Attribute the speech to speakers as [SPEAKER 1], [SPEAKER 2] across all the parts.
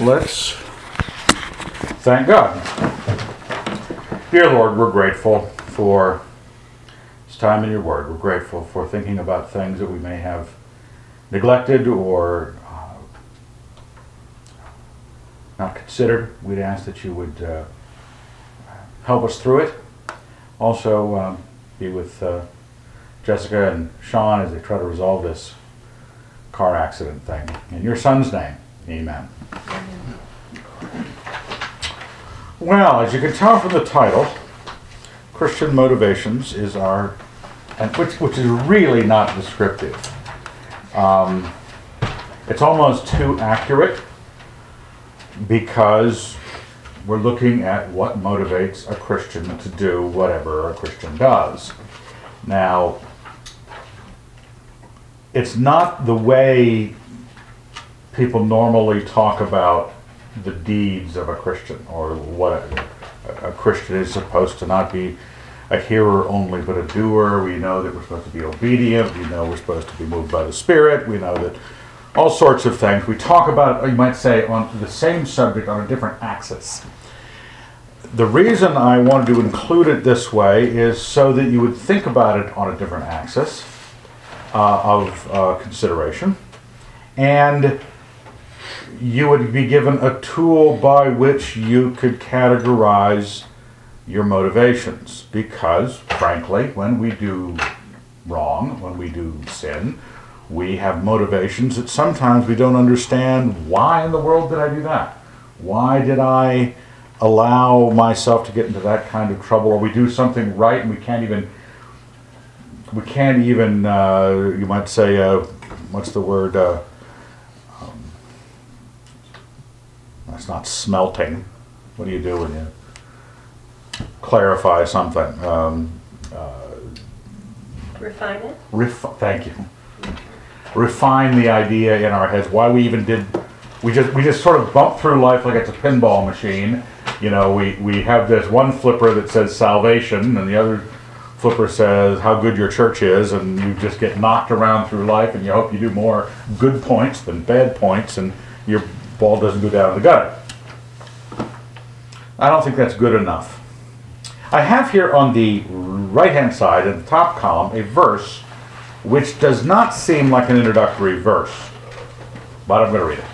[SPEAKER 1] Let's thank God. Dear Lord, we're grateful for this time in your word. We're grateful for thinking about things that we may have neglected or uh, not considered. We'd ask that you would uh, help us through it. Also, um, be with uh, Jessica and Sean as they try to resolve this car accident thing. In your son's name, amen. Well, as you can tell from the title, Christian Motivations is our, and which, which is really not descriptive. Um, it's almost too accurate because we're looking at what motivates a Christian to do whatever a Christian does. Now, it's not the way people normally talk about the deeds of a Christian or what a, a Christian is supposed to not be a hearer only but a doer. We know that we're supposed to be obedient. We know we're supposed to be moved by the Spirit. We know that all sorts of things. We talk about, you might say, on the same subject on a different axis. The reason I wanted to include it this way is so that you would think about it on a different axis uh, of uh, consideration. And you would be given a tool by which you could categorize your motivations. Because, frankly, when we do wrong, when we do sin, we have motivations that sometimes we don't understand why in the world did I do that? Why did I allow myself to get into that kind of trouble? Or we do something right and we can't even, we can't even, uh, you might say, uh, what's the word? Uh, It's not smelting. What do you do when you clarify something? Um,
[SPEAKER 2] Refine it?
[SPEAKER 1] ref- thank you. Refine the idea in our heads. Why we even did. We just we just sort of bump through life like it's a pinball machine. You know, we we have this one flipper that says salvation, and the other flipper says how good your church is, and you just get knocked around through life, and you hope you do more good points than bad points, and your ball doesn't go down the gutter. I don't think that's good enough. I have here on the right hand side in the top column a verse which does not seem like an introductory verse, but I'm going to read it.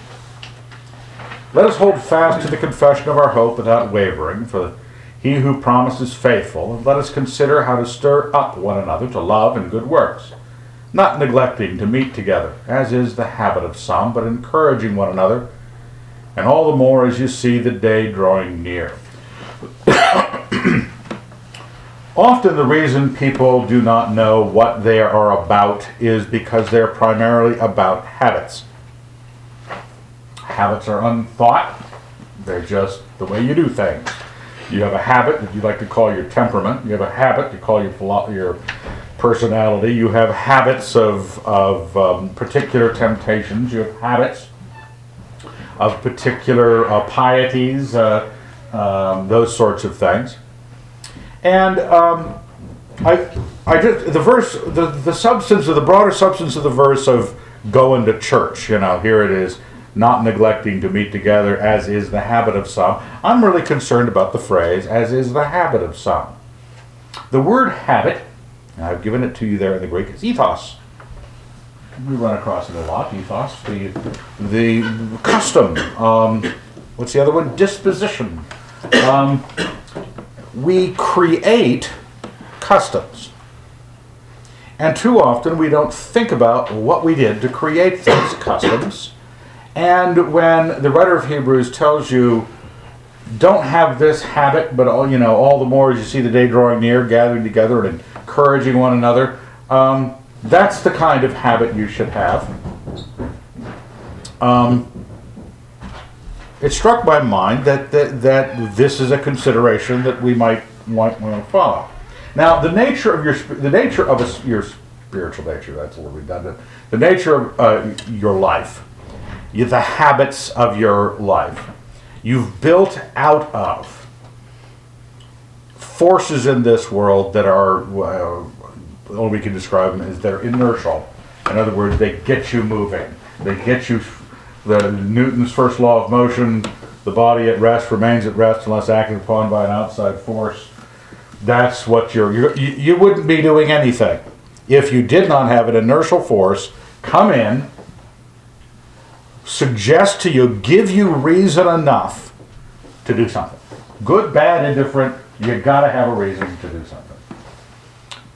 [SPEAKER 1] Let us hold fast to the confession of our hope without wavering, for he who promises faithful, and let us consider how to stir up one another to love and good works, not neglecting to meet together, as is the habit of some, but encouraging one another, and all the more as you see the day drawing near. Often, the reason people do not know what they are about is because they're primarily about habits. Habits are unthought, they're just the way you do things. You have a habit that you like to call your temperament, you have a habit you call your, philo- your personality, you have habits of, of um, particular temptations, you have habits of particular uh, pieties, uh, um, those sorts of things. And um, I, I just the verse, the the substance of the broader substance of the verse of going to church. You know, here it is, not neglecting to meet together, as is the habit of some. I'm really concerned about the phrase, as is the habit of some. The word habit, and I've given it to you there in the Greek, is ethos. We run across it a lot. Ethos, the the custom. Um, what's the other one? Disposition. Um, we create customs. And too often we don't think about what we did to create those customs. And when the writer of Hebrews tells you, don't have this habit, but all you know, all the more as you see the day drawing near, gathering together and encouraging one another, um, that's the kind of habit you should have. Um, it struck my mind that, that, that this is a consideration that we might want, want to follow. Now, the nature of your the nature of a, your spiritual nature that's a little redundant. The nature of uh, your life, the habits of your life, you've built out of forces in this world that are uh, all we can describe them is they're inertial. In other words, they get you moving. They get you the Newton's first law of motion, the body at rest remains at rest unless acted upon by an outside force. That's what you're, you're you, you wouldn't be doing anything if you did not have an inertial force come in, suggest to you, give you reason enough to do something. Good, bad, indifferent, you gotta have a reason to do something.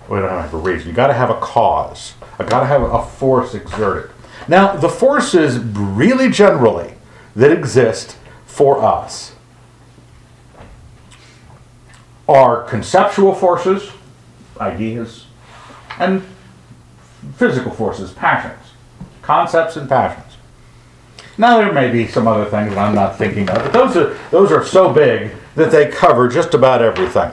[SPEAKER 1] We don't have a reason. You gotta have a cause. I gotta have a force exerted. Now, the forces really generally that exist for us are conceptual forces, ideas, and physical forces, passions, concepts and passions. Now there may be some other things that I'm not thinking of, but those are those are so big that they cover just about everything.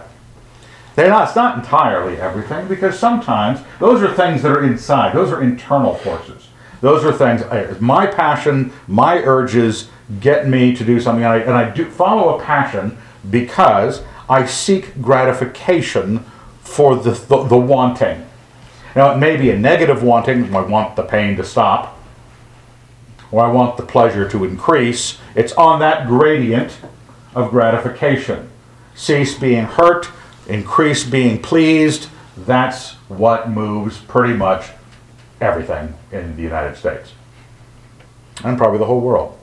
[SPEAKER 1] They're not, it's not entirely everything because sometimes those are things that are inside. Those are internal forces. Those are things. My passion, my urges get me to do something, and I, and I do follow a passion because I seek gratification for the, the, the wanting. Now, it may be a negative wanting, I want the pain to stop, or I want the pleasure to increase. It's on that gradient of gratification. Cease being hurt, increase being pleased. That's what moves pretty much everything in the United States and probably the whole world.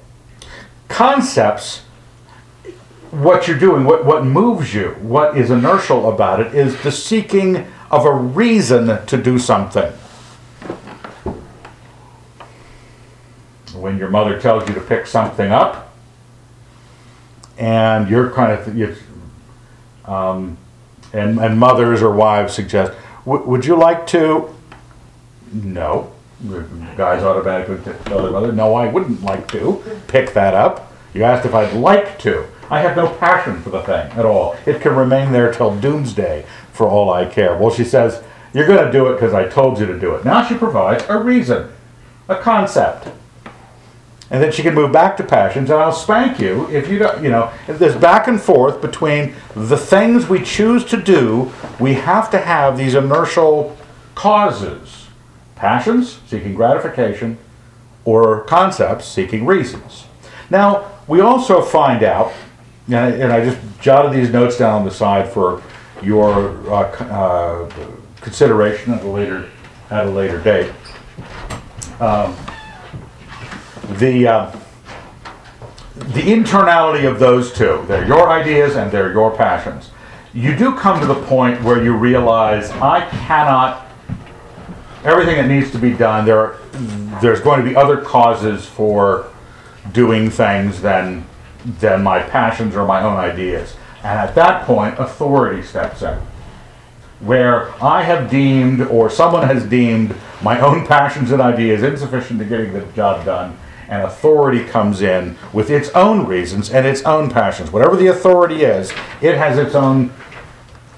[SPEAKER 1] Concepts, what you're doing, what, what moves you, what is inertial about it, is the seeking of a reason to do something. When your mother tells you to pick something up, and you're kind of, you, um, and, and mothers or wives suggest, would you like to? No. Guys automatically tell their mother, no, I wouldn't like to pick that up. You asked if I'd like to. I have no passion for the thing at all. It can remain there till doomsday for all I care. Well, she says, You're going to do it because I told you to do it. Now she provides a reason, a concept. And then she can move back to passions, and I'll spank you if you don't, you know, there's back and forth between the things we choose to do, we have to have these inertial causes passions, seeking gratification, or concepts, seeking reasons. Now, we also find out, and I just jotted these notes down on the side for your uh, uh, consideration at a later at a later date. Um, the uh, the internality of those two, they're your ideas and they're your passions. You do come to the point where you realize I cannot everything that needs to be done. There are, there's going to be other causes for doing things than than my passions or my own ideas. And at that point, authority steps in. Where I have deemed, or someone has deemed, my own passions and ideas insufficient to getting the job done, and authority comes in with its own reasons and its own passions. Whatever the authority is, it has its own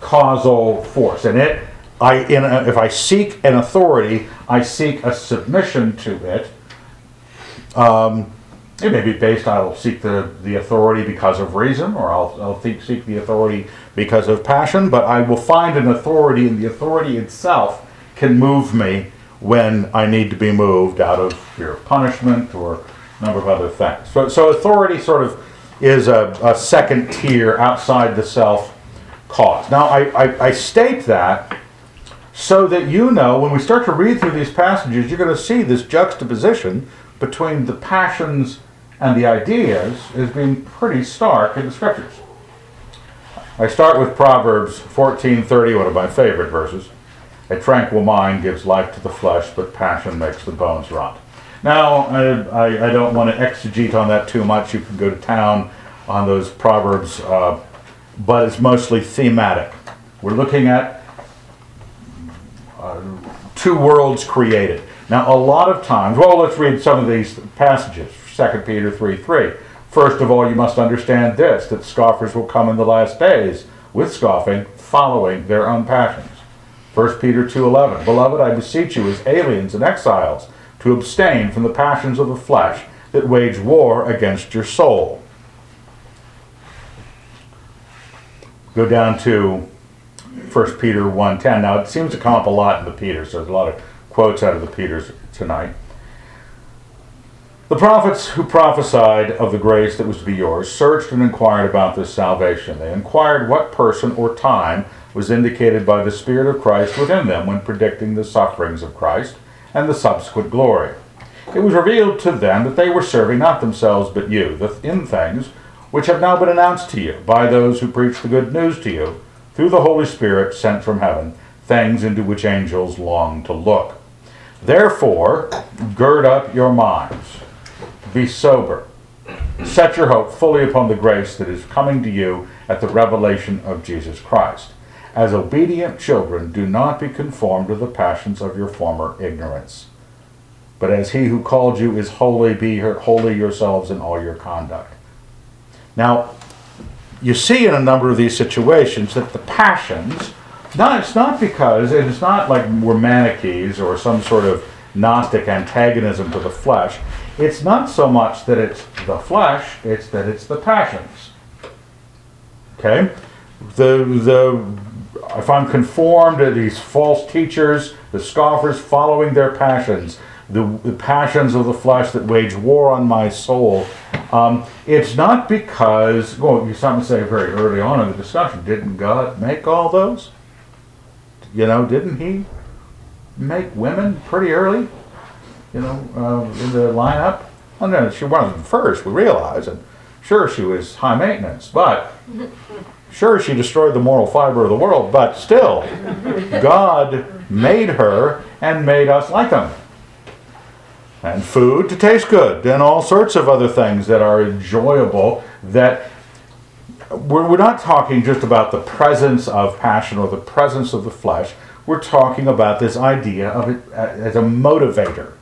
[SPEAKER 1] causal force. And it, I, a, if I seek an authority, I seek a submission to it. Um, it may be based, I'll seek the, the authority because of reason, or I'll, I'll seek, seek the authority because of passion, but I will find an authority, and the authority itself can move me when I need to be moved out of fear of punishment or a number of other things. So, so authority sort of is a, a second tier outside the self cause. Now, I, I, I state that so that you know when we start to read through these passages, you're going to see this juxtaposition between the passions and the ideas is being pretty stark in the scriptures. I start with Proverbs 14:30, one of my favorite verses. A tranquil mind gives life to the flesh, but passion makes the bones rot. Now, I, I, I don't want to exegete on that too much. You can go to town on those Proverbs, uh, but it's mostly thematic. We're looking at uh, two worlds created. Now, a lot of times, well, let's read some of these passages. 2 Peter 3 3. First of all, you must understand this that scoffers will come in the last days with scoffing, following their own passions. 1 Peter 2:11 Beloved, I beseech you as aliens and exiles to abstain from the passions of the flesh that wage war against your soul. Go down to 1 Peter 1:10. Now it seems to come up a lot in the Peter, so there's a lot of quotes out of the Peters tonight. The prophets who prophesied of the grace that was to be yours searched and inquired about this salvation. They inquired what person or time was indicated by the Spirit of Christ within them when predicting the sufferings of Christ and the subsequent glory. It was revealed to them that they were serving not themselves but you, the in things which have now been announced to you by those who preach the good news to you through the Holy Spirit sent from heaven, things into which angels long to look. Therefore, gird up your minds, be sober, set your hope fully upon the grace that is coming to you at the revelation of Jesus Christ. As obedient children, do not be conformed to the passions of your former ignorance. But as he who called you is holy, be holy yourselves in all your conduct. Now, you see in a number of these situations that the passions, not, it's not because, it's not like we're Manichees or some sort of Gnostic antagonism to the flesh. It's not so much that it's the flesh, it's that it's the passions. Okay? The, the if I'm conformed to these false teachers, the scoffers following their passions, the, the passions of the flesh that wage war on my soul, um, it's not because, well, you something to say very early on in the discussion, didn't God make all those? You know, didn't He make women pretty early? You know, uh, in the lineup? Well, no, she wasn't first, we realize, and sure, she was high maintenance, but Sure, she destroyed the moral fiber of the world, but still, God made her and made us like them. And food to taste good, and all sorts of other things that are enjoyable. That we're, we're not talking just about the presence of passion or the presence of the flesh. We're talking about this idea of it as a motivator,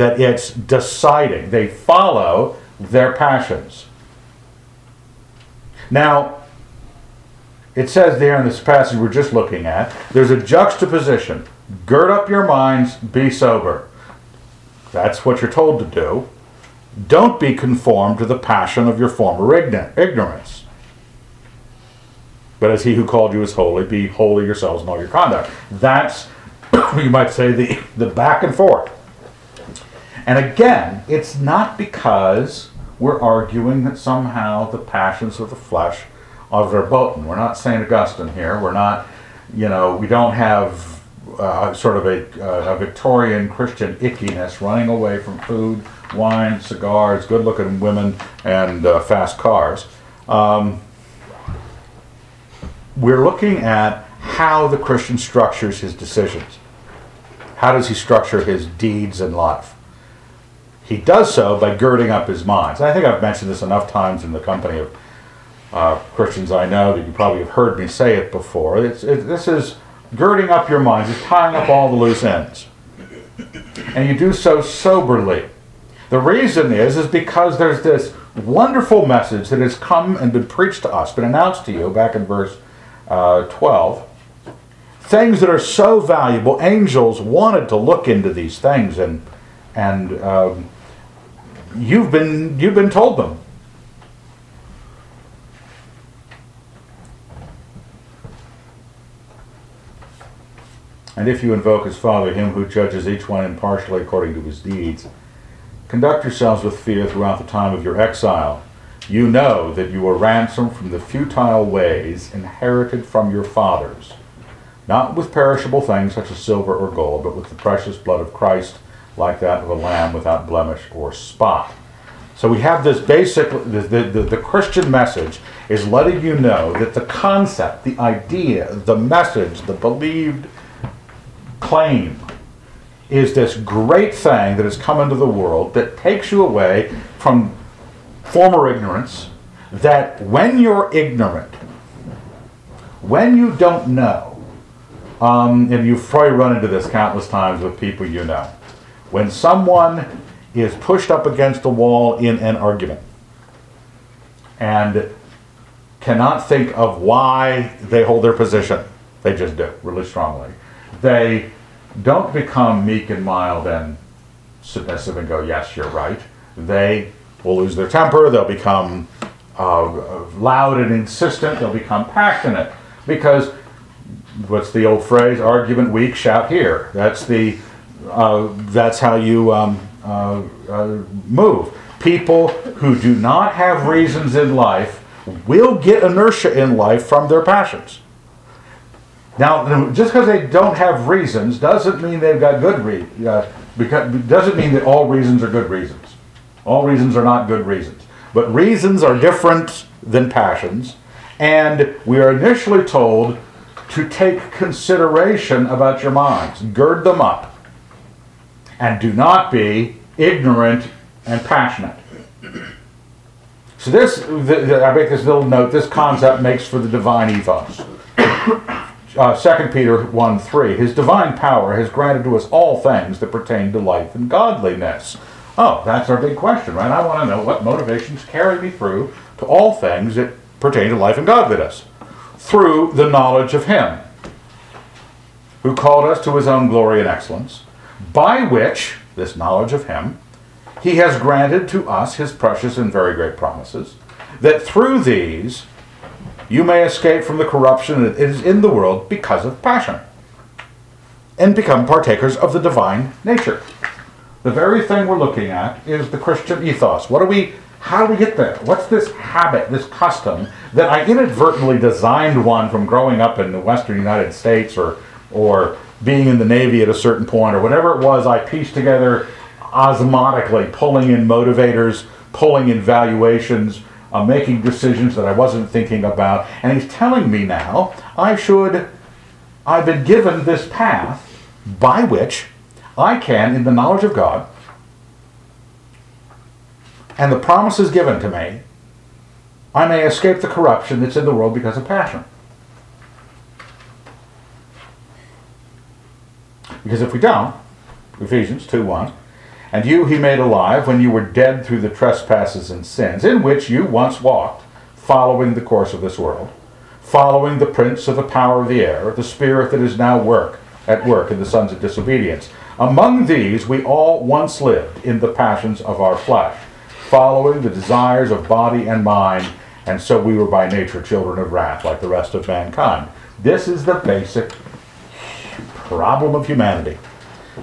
[SPEAKER 1] that it's deciding. They follow their passions. Now, it says there in this passage we're just looking at, there's a juxtaposition. Gird up your minds, be sober. That's what you're told to do. Don't be conformed to the passion of your former ignorance. But as he who called you is holy, be holy yourselves in all your conduct. That's, you might say, the, the back and forth. And again, it's not because we're arguing that somehow the passions of the flesh are verboten. We're not St. Augustine here. We're not, you know, we don't have uh, sort of a, uh, a, Victorian Christian ickiness running away from food, wine, cigars, good looking women, and uh, fast cars. Um, we're looking at how the Christian structures his decisions. How does he structure his deeds in life? He does so by girding up his minds. I think I've mentioned this enough times in the company of uh, Christians I know that you probably have heard me say it before. It, this is girding up your minds, it's tying up all the loose ends. And you do so soberly. The reason is, is because there's this wonderful message that has come and been preached to us, been announced to you back in verse uh, 12. Things that are so valuable, angels wanted to look into these things, and and um, you've been you've been told them. And if you invoke his Father him who judges each one impartially according to his deeds, conduct yourselves with fear throughout the time of your exile. You know that you were ransomed from the futile ways inherited from your fathers, not with perishable things such as silver or gold, but with the precious blood of Christ, like that of a lamb without blemish or spot. So we have this basic, the, the, the, Christian message is letting you know that the concept, the idea, the message, the believed claim is this great thing that has come into the world that takes you away from former ignorance. That when you're ignorant, when you don't know, um, and you've probably run into this countless times with people you know, when someone is pushed up against a wall in an argument and cannot think of why they hold their position, they just do really strongly they don't become meek and mild and submissive and go, yes, you're right. They will lose their temper. They'll become uh, loud and insistent. They'll become passionate because what's the old phrase? Argument weak, shout here. That's the uh, that's how you um, uh, uh, move. People who do not have reasons in life will get inertia in life from their passions. Now, just because they don't have reasons doesn't mean they've got good reasons. Uh, because doesn't mean that all reasons are good reasons. All reasons are not good reasons. But reasons are different than passions, and we are initially told to take consideration about your minds, gird them up, and do not be ignorant and passionate. So this, the, the, I make this little note. This concept makes for the divine ethos. Uh, 2 Peter 1 3. His divine power has granted to us all things that pertain to life and godliness. Oh, that's our big question, right? I want to know what motivations carry me through to all things that pertain to life and godliness through the knowledge of Him who called us to His own glory and excellence, by which, this knowledge of Him, He has granted to us His precious and very great promises, that through these you may escape from the corruption that is in the world because of passion, and become partakers of the divine nature. The very thing we're looking at is the Christian ethos. What do we how do we get there? What's this habit, this custom that I inadvertently designed one from growing up in the western United States or or being in the Navy at a certain point or whatever it was I pieced together osmotically, pulling in motivators, pulling in valuations, uh, making decisions that I wasn't thinking about. And he's telling me now I should, I've been given this path by which I can, in the knowledge of God, and the promises given to me, I may escape the corruption that's in the world because of passion. Because if we don't, Ephesians 2 1, and you he made alive when you were dead through the trespasses and sins, in which you once walked, following the course of this world, following the prince of the power of the air, the spirit that is now work at work in the sons of disobedience. Among these we all once lived in the passions of our flesh, following the desires of body and mind, and so we were by nature children of wrath, like the rest of mankind. This is the basic problem of humanity.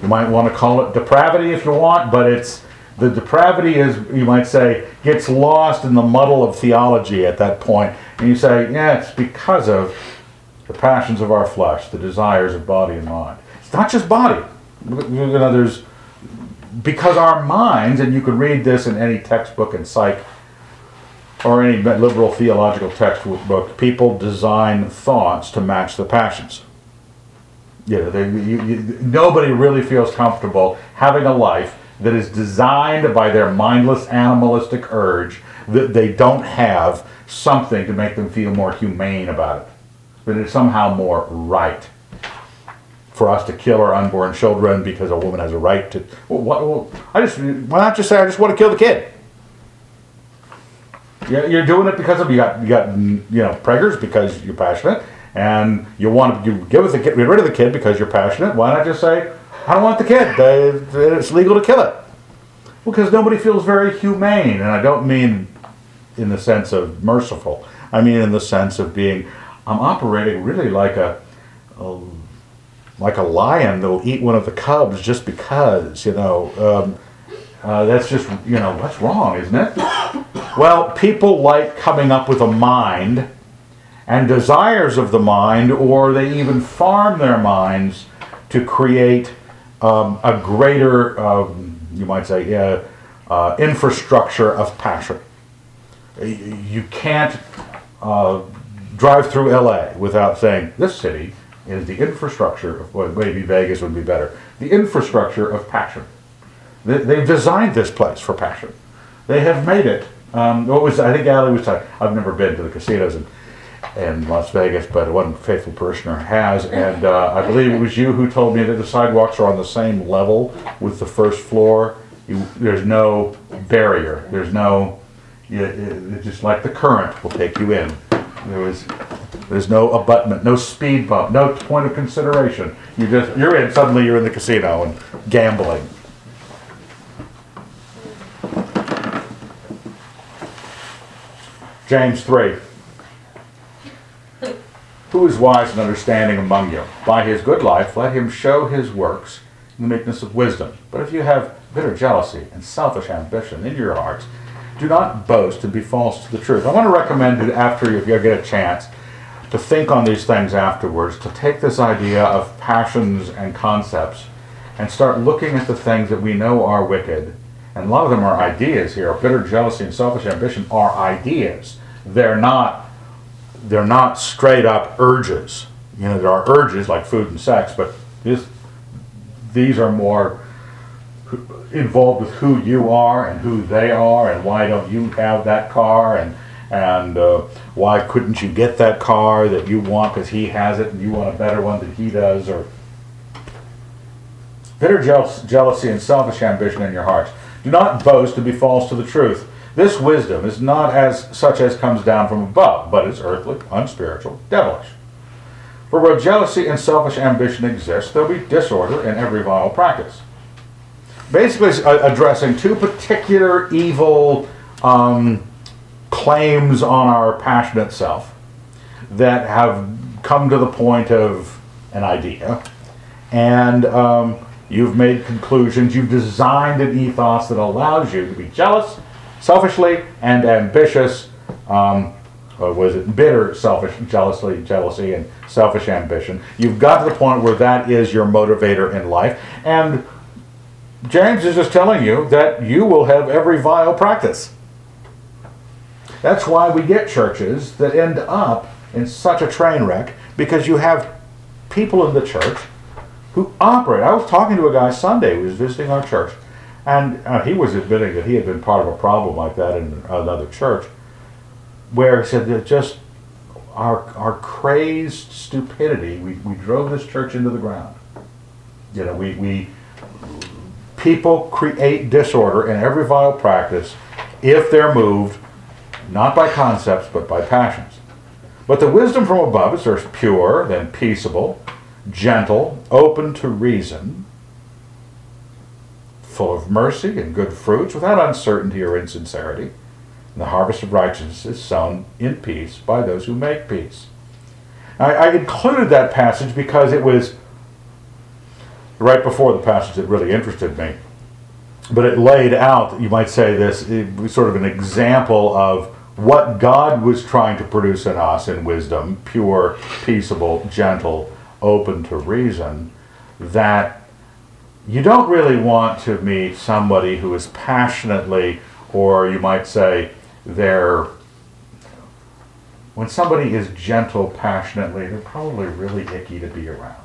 [SPEAKER 1] You might want to call it depravity if you want, but it's the depravity is, you might say, gets lost in the muddle of theology at that point. And you say, yeah, it's because of the passions of our flesh, the desires of body and mind. It's not just body. You know, there's because our minds, and you can read this in any textbook in psych or any liberal theological textbook, people design thoughts to match the passions. You know, they, you, you, nobody really feels comfortable having a life that is designed by their mindless animalistic urge that they don't have something to make them feel more humane about it. That it's somehow more right for us to kill our unborn children because a woman has a right to. Well, what, well, I just why not just say I just want to kill the kid? You're doing it because of you got you got you know preggers because you're passionate and you want to you give the kid, get rid of the kid because you're passionate, why not just say, I don't want the kid. It's legal to kill it. Because nobody feels very humane, and I don't mean in the sense of merciful. I mean in the sense of being, I'm operating really like a, a like a lion that'll eat one of the cubs just because, you know. Um, uh, that's just, you know, that's wrong, isn't it? Well, people like coming up with a mind and desires of the mind, or they even farm their minds to create um, a greater, um, you might say, uh, uh, infrastructure of passion. You can't uh, drive through LA without saying, this city is the infrastructure of, well, maybe Vegas would be better, the infrastructure of passion. They, have designed this place for passion. They have made it. Um, what was I think Ali was talking. I've never been to the casinos, and in Las Vegas, but one faithful parishioner has. And uh, I believe it was you who told me that the sidewalks are on the same level with the first floor. You, there's no barrier. There's no, it, just like the current will take you in. There was, there's no abutment, no speed bump, no point of consideration. You just, you're in. Suddenly, you're in the casino and gambling. James three. Who is wise and understanding among you? By his good life, let him show his works in the meekness of wisdom. But if you have bitter jealousy, and selfish ambition in your hearts. Do not boast and be false to the truth. I want to recommend it after you, if you get a chance to think on these things afterwards, to take this idea of passions and concepts and start looking at the things that we know are wicked. And a lot of them are ideas here. Bitter jealousy and selfish ambition are ideas. They're not they're not straight up urges. You know, there are urges like food and sex, but this, these are more involved with who you are and who they are and why don't you have that car and and uh, why couldn't you get that car that you want because he has it and you want a better one than he does or bitter jealousy and selfish ambition in your hearts do not boast to be false to the truth this wisdom is not as such as comes down from above but is earthly unspiritual devilish for where jealousy and selfish ambition exist there'll be disorder in every vile practice basically addressing two particular evil um, claims on our passionate self that have come to the point of an idea, and um, you've made conclusions. You've designed an ethos that allows you to be jealous, selfishly, and ambitious. Um, or was it bitter, selfish, jealously, jealousy, and selfish ambition? You've got to the point where that is your motivator in life, and James is just telling you that you will have every vile practice. That's why we get churches that end up in such a train wreck because you have people in the church who operate. I was talking to a guy Sunday who was visiting our church, and uh, he was admitting that he had been part of a problem like that in another church, where he said that just our, our crazed stupidity, we, we drove this church into the ground. You know, we, we people create disorder in every vile practice if they're moved not by concepts but by passions. But the wisdom from above is first pure, then peaceable, gentle, open to reason, full of mercy and good fruits, without uncertainty or insincerity. And the harvest of righteousness is sown in peace by those who make peace. I, I included that passage because it was right before the passage that really interested me. But it laid out, you might say this, sort of an example of what God was trying to produce in us in wisdom, pure, peaceable, gentle, open to reason, that you don't really want to meet somebody who is passionately, or you might say, they're when somebody is gentle passionately, they're probably really icky to be around.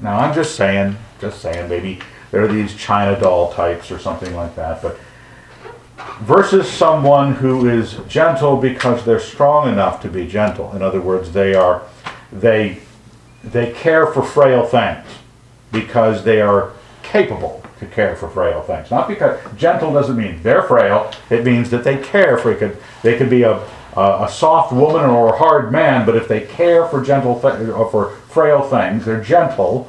[SPEAKER 1] Now, I'm just saying, just saying, maybe there are these China doll types or something like that, but versus someone who is gentle because they're strong enough to be gentle. In other words, they are they they care for frail things because they are capable to care for frail things. Not because gentle doesn't mean they're frail. It means that they care for it. They could be a, a, a soft woman or a hard man, but if they care for gentle th- or for frail things. They're gentle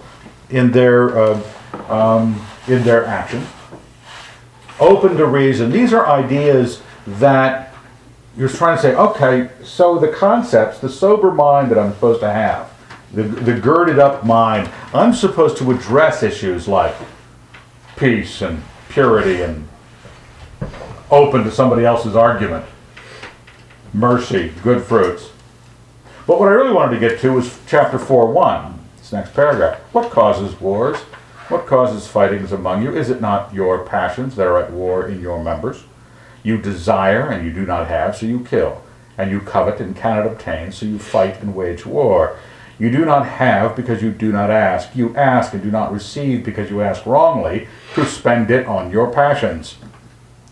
[SPEAKER 1] in their uh, um, in their action, open to reason. These are ideas that you're trying to say. Okay, so the concepts, the sober mind that I'm supposed to have, the, the girded up mind, I'm supposed to address issues like peace and purity and open to somebody else's argument, mercy, good fruits. But what I really wanted to get to was chapter 4 1, this next paragraph. What causes wars? What causes fightings among you? Is it not your passions that are at war in your members? You desire and you do not have, so you kill. And you covet and cannot obtain, so you fight and wage war. You do not have because you do not ask. You ask and do not receive because you ask wrongly to spend it on your passions.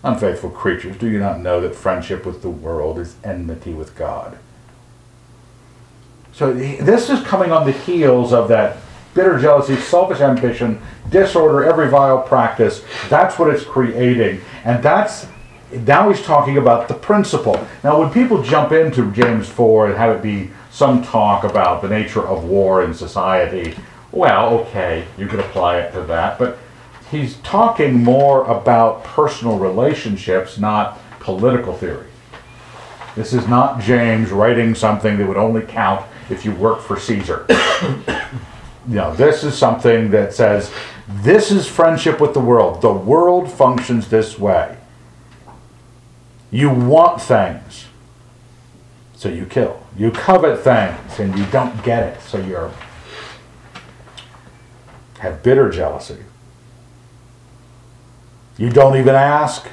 [SPEAKER 1] Unfaithful creatures, do you not know that friendship with the world is enmity with God? So this is coming on the heels of that bitter jealousy, selfish ambition, disorder, every vile practice. That's what it's creating. And that's now he's talking about the principle. Now, when people jump into James 4 and have it be some talk about the nature of war in society, well, okay, you could apply it to that. But he's talking more about personal relationships, not political theory. This is not James writing something that would only count if you work for Caesar. know, this is something that says This is friendship with the world. The world functions this way. You want things, so you kill. You covet things, and you don't get it, so you have bitter jealousy. You don't even ask.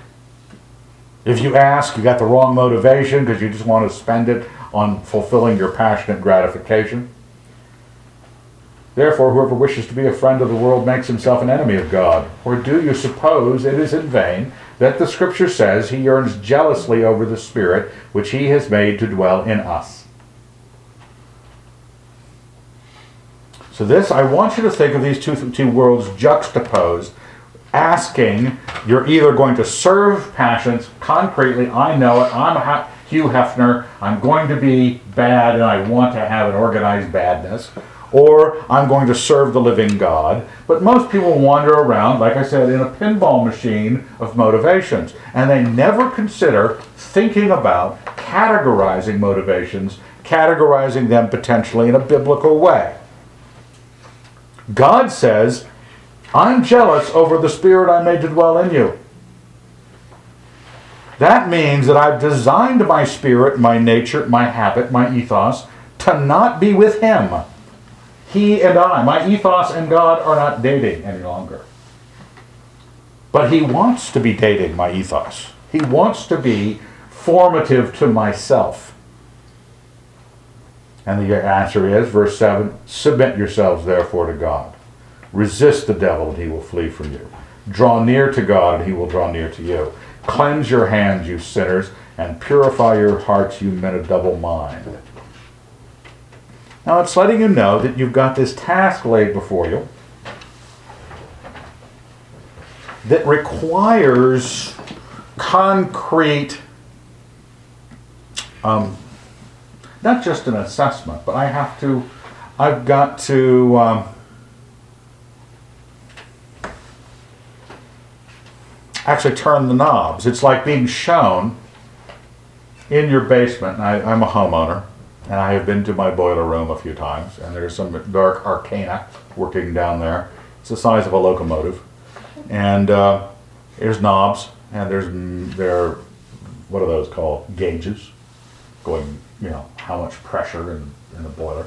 [SPEAKER 1] If you ask, you got the wrong motivation because you just want to spend it on fulfilling your passionate gratification. Therefore, whoever wishes to be a friend of the world makes himself an enemy of God. Or do you suppose it is in vain that the Scripture says he yearns jealously over the Spirit which he has made to dwell in us? So, this, I want you to think of these two, two worlds juxtaposed, asking, you're either going to serve passions concretely, I know it, I'm Hugh Hefner, I'm going to be bad and I want to have an organized badness or I'm going to serve the living God. But most people wander around, like I said, in a pinball machine of motivations, and they never consider thinking about categorizing motivations, categorizing them potentially in a biblical way. God says, I'm jealous over the spirit I made to dwell in you. That means that I've designed my spirit, my nature, my habit, my ethos to not be with Him he and I, my ethos and God are not dating any longer. But he wants to be dating my ethos. He wants to be formative to myself. And the answer is, verse 7 Submit yourselves therefore to God. Resist the devil, and he will flee from you. Draw near to God, and he will draw near to you. Cleanse your hands, you sinners, and purify your hearts, you men of double mind. Now it's letting you know that you've got this task laid before you that requires concrete, um, not just an assessment, but I have to, I've got to, um, actually turn the knobs. It's like being shown in your basement. I, I'm a homeowner and I have been to my boiler room a few times, and there's some dark arcana working down there. It's the size of a locomotive, and uh, there's knobs, and there's mm, there, what are those called? Gauges, going, you know, how much pressure in, in the boiler.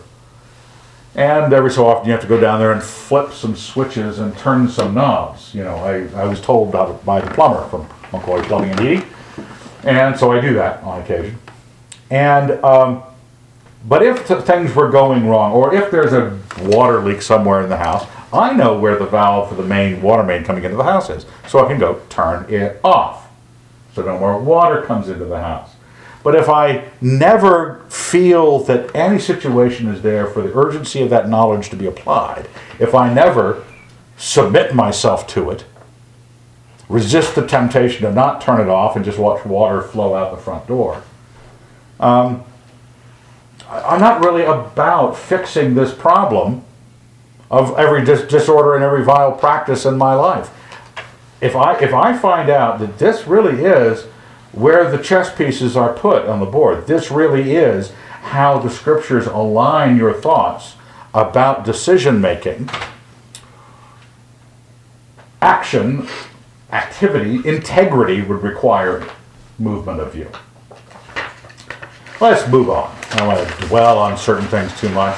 [SPEAKER 1] And every so often you have to go down there and flip some switches and turn some knobs. You know, I, I was told by the plumber from McCoy Plumbing and Heating, and so I do that on occasion. And um, but if things were going wrong, or if there's a water leak somewhere in the house, I know where the valve for the main water main coming into the house is. So I can go turn it off. So no more water comes into the house. But if I never feel that any situation is there for the urgency of that knowledge to be applied, if I never submit myself to it, resist the temptation to not turn it off and just watch water flow out the front door, um, I'm not really about fixing this problem of every dis- disorder and every vile practice in my life. If I if I find out that this really is where the chess pieces are put on the board, this really is how the scriptures align your thoughts about decision making, action, activity, integrity would require movement of you. Let's move on. I don't want to dwell on certain things too much.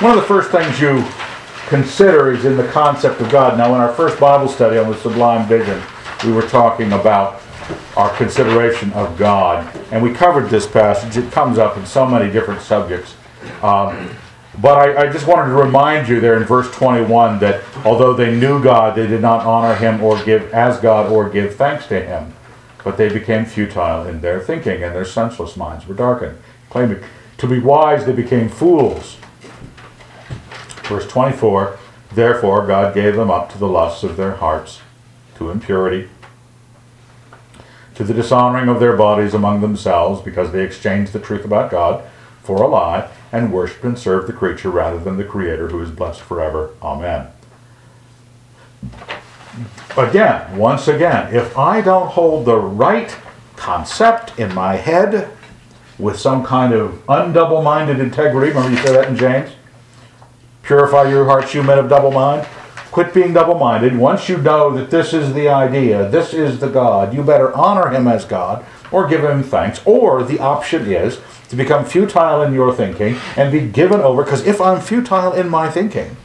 [SPEAKER 1] One of the first things you consider is in the concept of God. Now, in our first Bible study on the Sublime Vision, we were talking about our consideration of God. And we covered this passage. It comes up in so many different subjects. Um, but I, I, just wanted to remind you there in verse 21 that although they knew God, they did not honor him or give as God or give thanks to him but they became futile in their thinking, and their senseless minds were darkened. Claiming to be wise, they became fools. Verse 24 Therefore, God gave them up to the lusts of their hearts, to impurity, to the dishonoring of their bodies among themselves, because they exchanged the truth about God for a lie, and worshipped and served the creature rather than the Creator, who is blessed forever. Amen again, once again, if I don't hold the right concept in my head with some kind of undouble minded integrity, remember you said that in James? Purify your hearts, you men of double mind. Quit being double minded. Once you know that this is the idea, this is the God, you better honor him as God or give him thanks. Or the option is to become futile in your thinking and be given over. Because if I'm futile in my thinking,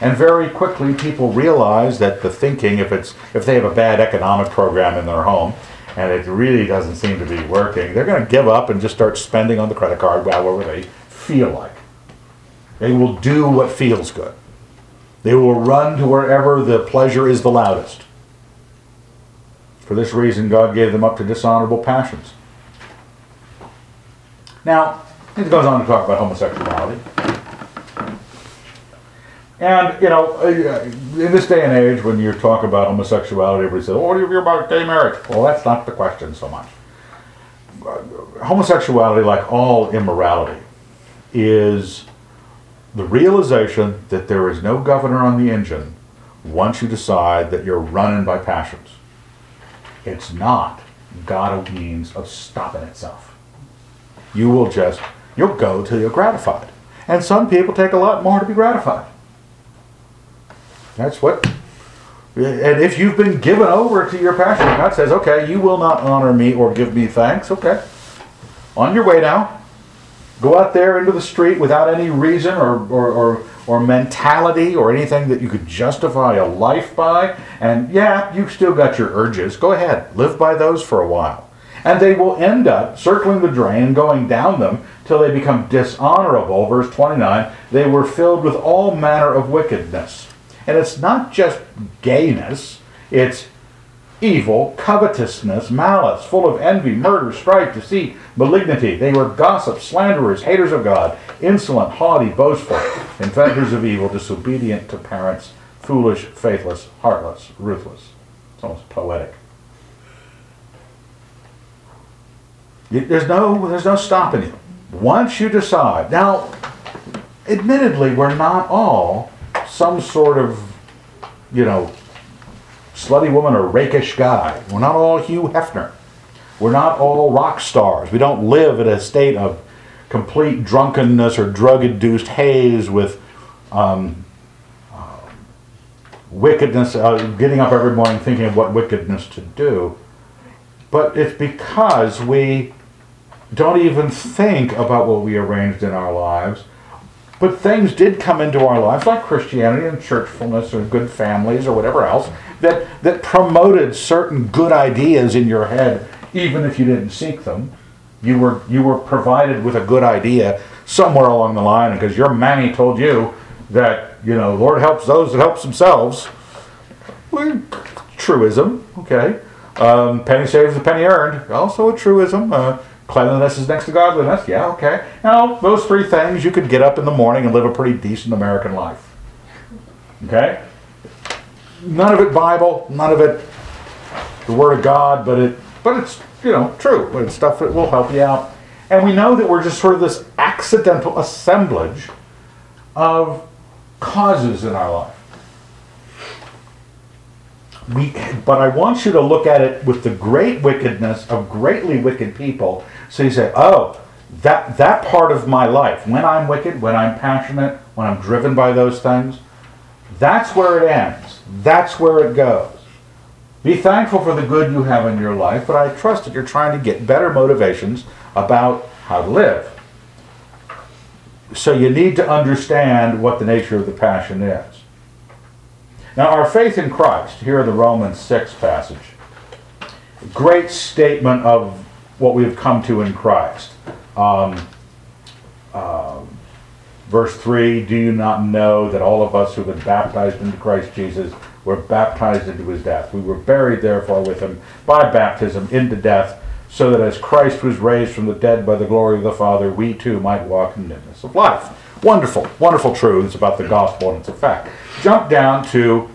[SPEAKER 1] and very quickly people realize that the thinking, if it's if they have a bad economic program in their home, and it really doesn't seem to be working, they're going to give up and just start spending on the credit card however they feel like. They will do what feels good. They will run to wherever the pleasure is the loudest. For this reason, God gave them up to dishonorable passions. Now, it goes on to talk about homosexuality. And, you know, uh, in this day and age, when you talk about homosexuality, everybody says, oh, what do you feel about gay marriage? Well, that's not the question so much. Homosexuality, like all immorality, is the realization that there is no governor on the engine once you decide that you're running by passions. It's not got a means of stopping itself. You will just, you'll go till you're gratified. And some people take a lot more to be gratified. That's what, and if you've been given over to your passion, God says, okay, you will not honor me or give me thanks, okay. On your way now, Go out there into the street without any reason or, or, or, or, mentality or anything that you could justify a life by. And yeah, you've still got your urges. Go ahead, live by those for a while. And they will end up circling the drain, going down them till they become dishonorable. Verse 29 they were filled with all manner of wickedness. And it's not just gayness, it's evil, covetousness, malice, full of envy, murder, strife, deceit, malignity. They were gossips, slanderers, haters of God, insolent, haughty, boastful, inventors of evil, disobedient to parents, foolish, faithless, heartless, ruthless. It's almost poetic. There's no, there's no stopping you. Once you decide. Now, admittedly, we're not all some sort of, you know, slutty woman or rakish guy. We're not all Hugh Hefner. We're not all rock stars. We don't live in a state of complete drunkenness or drug induced haze with um, uh, wickedness, uh, getting up every morning thinking of what wickedness to do. But it's because we don't even think about what we arranged in our lives but things did come into our lives, like Christianity and churchfulness or good families or whatever else, that, that promoted certain good ideas in your head, even if you didn't seek them. You were, you were provided with a good idea somewhere along the line because your mammy told you that, you know, Lord helps those that helps themselves. Well, truism, okay. Um, penny saved, the penny earned, also a truism. Uh, Cleanliness is next to godliness. Yeah, okay. Now, those three things, you could get up in the morning and live a pretty decent American life. Okay? None of it Bible, none of it the Word of God, but it, but it's you know true. But it's stuff that will help you out. And we know that we're just sort of this accidental assemblage of causes in our life. We, but I want you to look at it with the great wickedness of greatly wicked people so you say, oh, that, that part of my life, when I'm wicked, when I'm passionate, when I'm driven by those things, that's where it ends. That's where it goes. Be thankful for the good you have in your life, but I trust that you're trying to get better motivations about how to live. So you need to understand what the nature of the passion is. Now, our faith in Christ, here in the Romans 6 passage, great statement of what we have come to in Christ. Um, uh, verse 3 Do you not know that all of us who have been baptized into Christ Jesus were baptized into his death? We were buried, therefore, with him by baptism into death, so that as Christ was raised from the dead by the glory of the Father, we too might walk in newness of life. Wonderful, wonderful truths about the gospel and its effect. Jump down to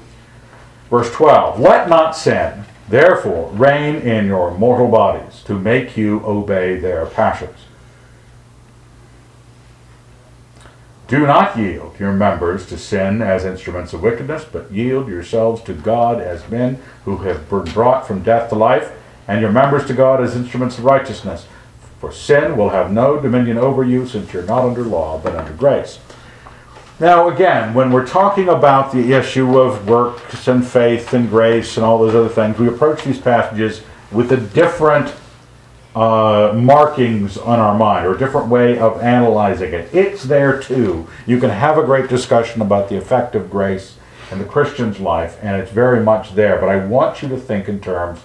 [SPEAKER 1] verse 12. Let not sin Therefore, reign in your mortal bodies to make you obey their passions. Do not yield your members to sin as instruments of wickedness, but yield yourselves to God as men who have been brought from death to life, and your members to God as instruments of righteousness. For sin will have no dominion over you, since you're not under law, but under grace. Now, again, when we're talking about the issue of works and faith and grace and all those other things, we approach these passages with a different uh, markings on our mind or a different way of analyzing it. It's there too. You can have a great discussion about the effect of grace in the Christian's life, and it's very much there. But I want you to think in terms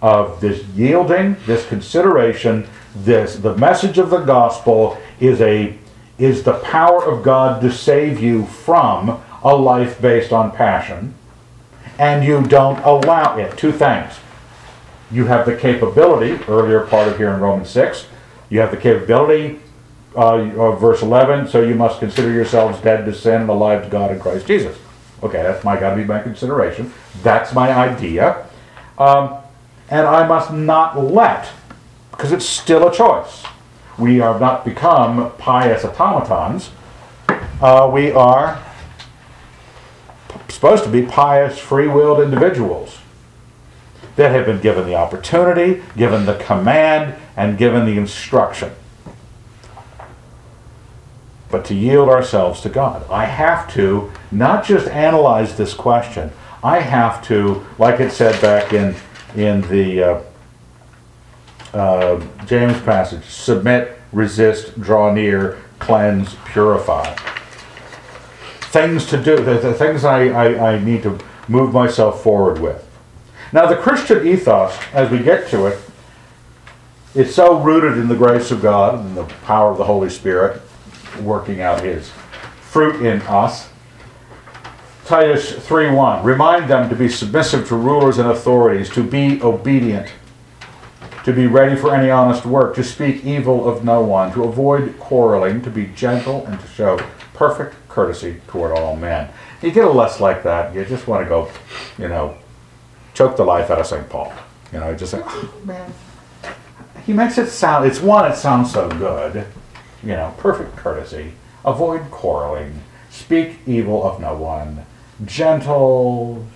[SPEAKER 1] of this yielding, this consideration, this the message of the gospel is a is the power of God to save you from a life based on passion, and you don't allow it. Two things. You have the capability, earlier part of here in Romans 6, you have the capability, uh, verse 11, so you must consider yourselves dead to sin and alive to God in Christ Jesus. Okay, that's my got to be my consideration. That's my idea. Um, and I must not let, because it's still a choice we have not become pious automatons. Uh, we are supposed to be pious, free willed individuals that have been given the opportunity, given the command, and given the instruction. But to yield ourselves to God. I have to not just analyze this question, I have to, like it said back in, in the. Uh, uh, James passage submit, resist, draw near, cleanse, purify. Things to do, the, the things I, I, I need to move myself forward with. Now, the Christian ethos, as we get to it's so rooted in the grace of God and the power of the Holy Spirit working out His fruit in us. Titus 3:1 Remind them to be submissive to rulers and authorities, to be obedient to be ready for any honest work, to speak evil of no one, to avoid quarreling, to be gentle, and to show perfect courtesy toward all men. You get a less like that, you just want to go, you know, choke the life out of St. Paul. You know, just oh, man. He makes it sound, it's one, it sounds so good. You know, perfect courtesy, avoid quarreling, speak evil of no one, gentle,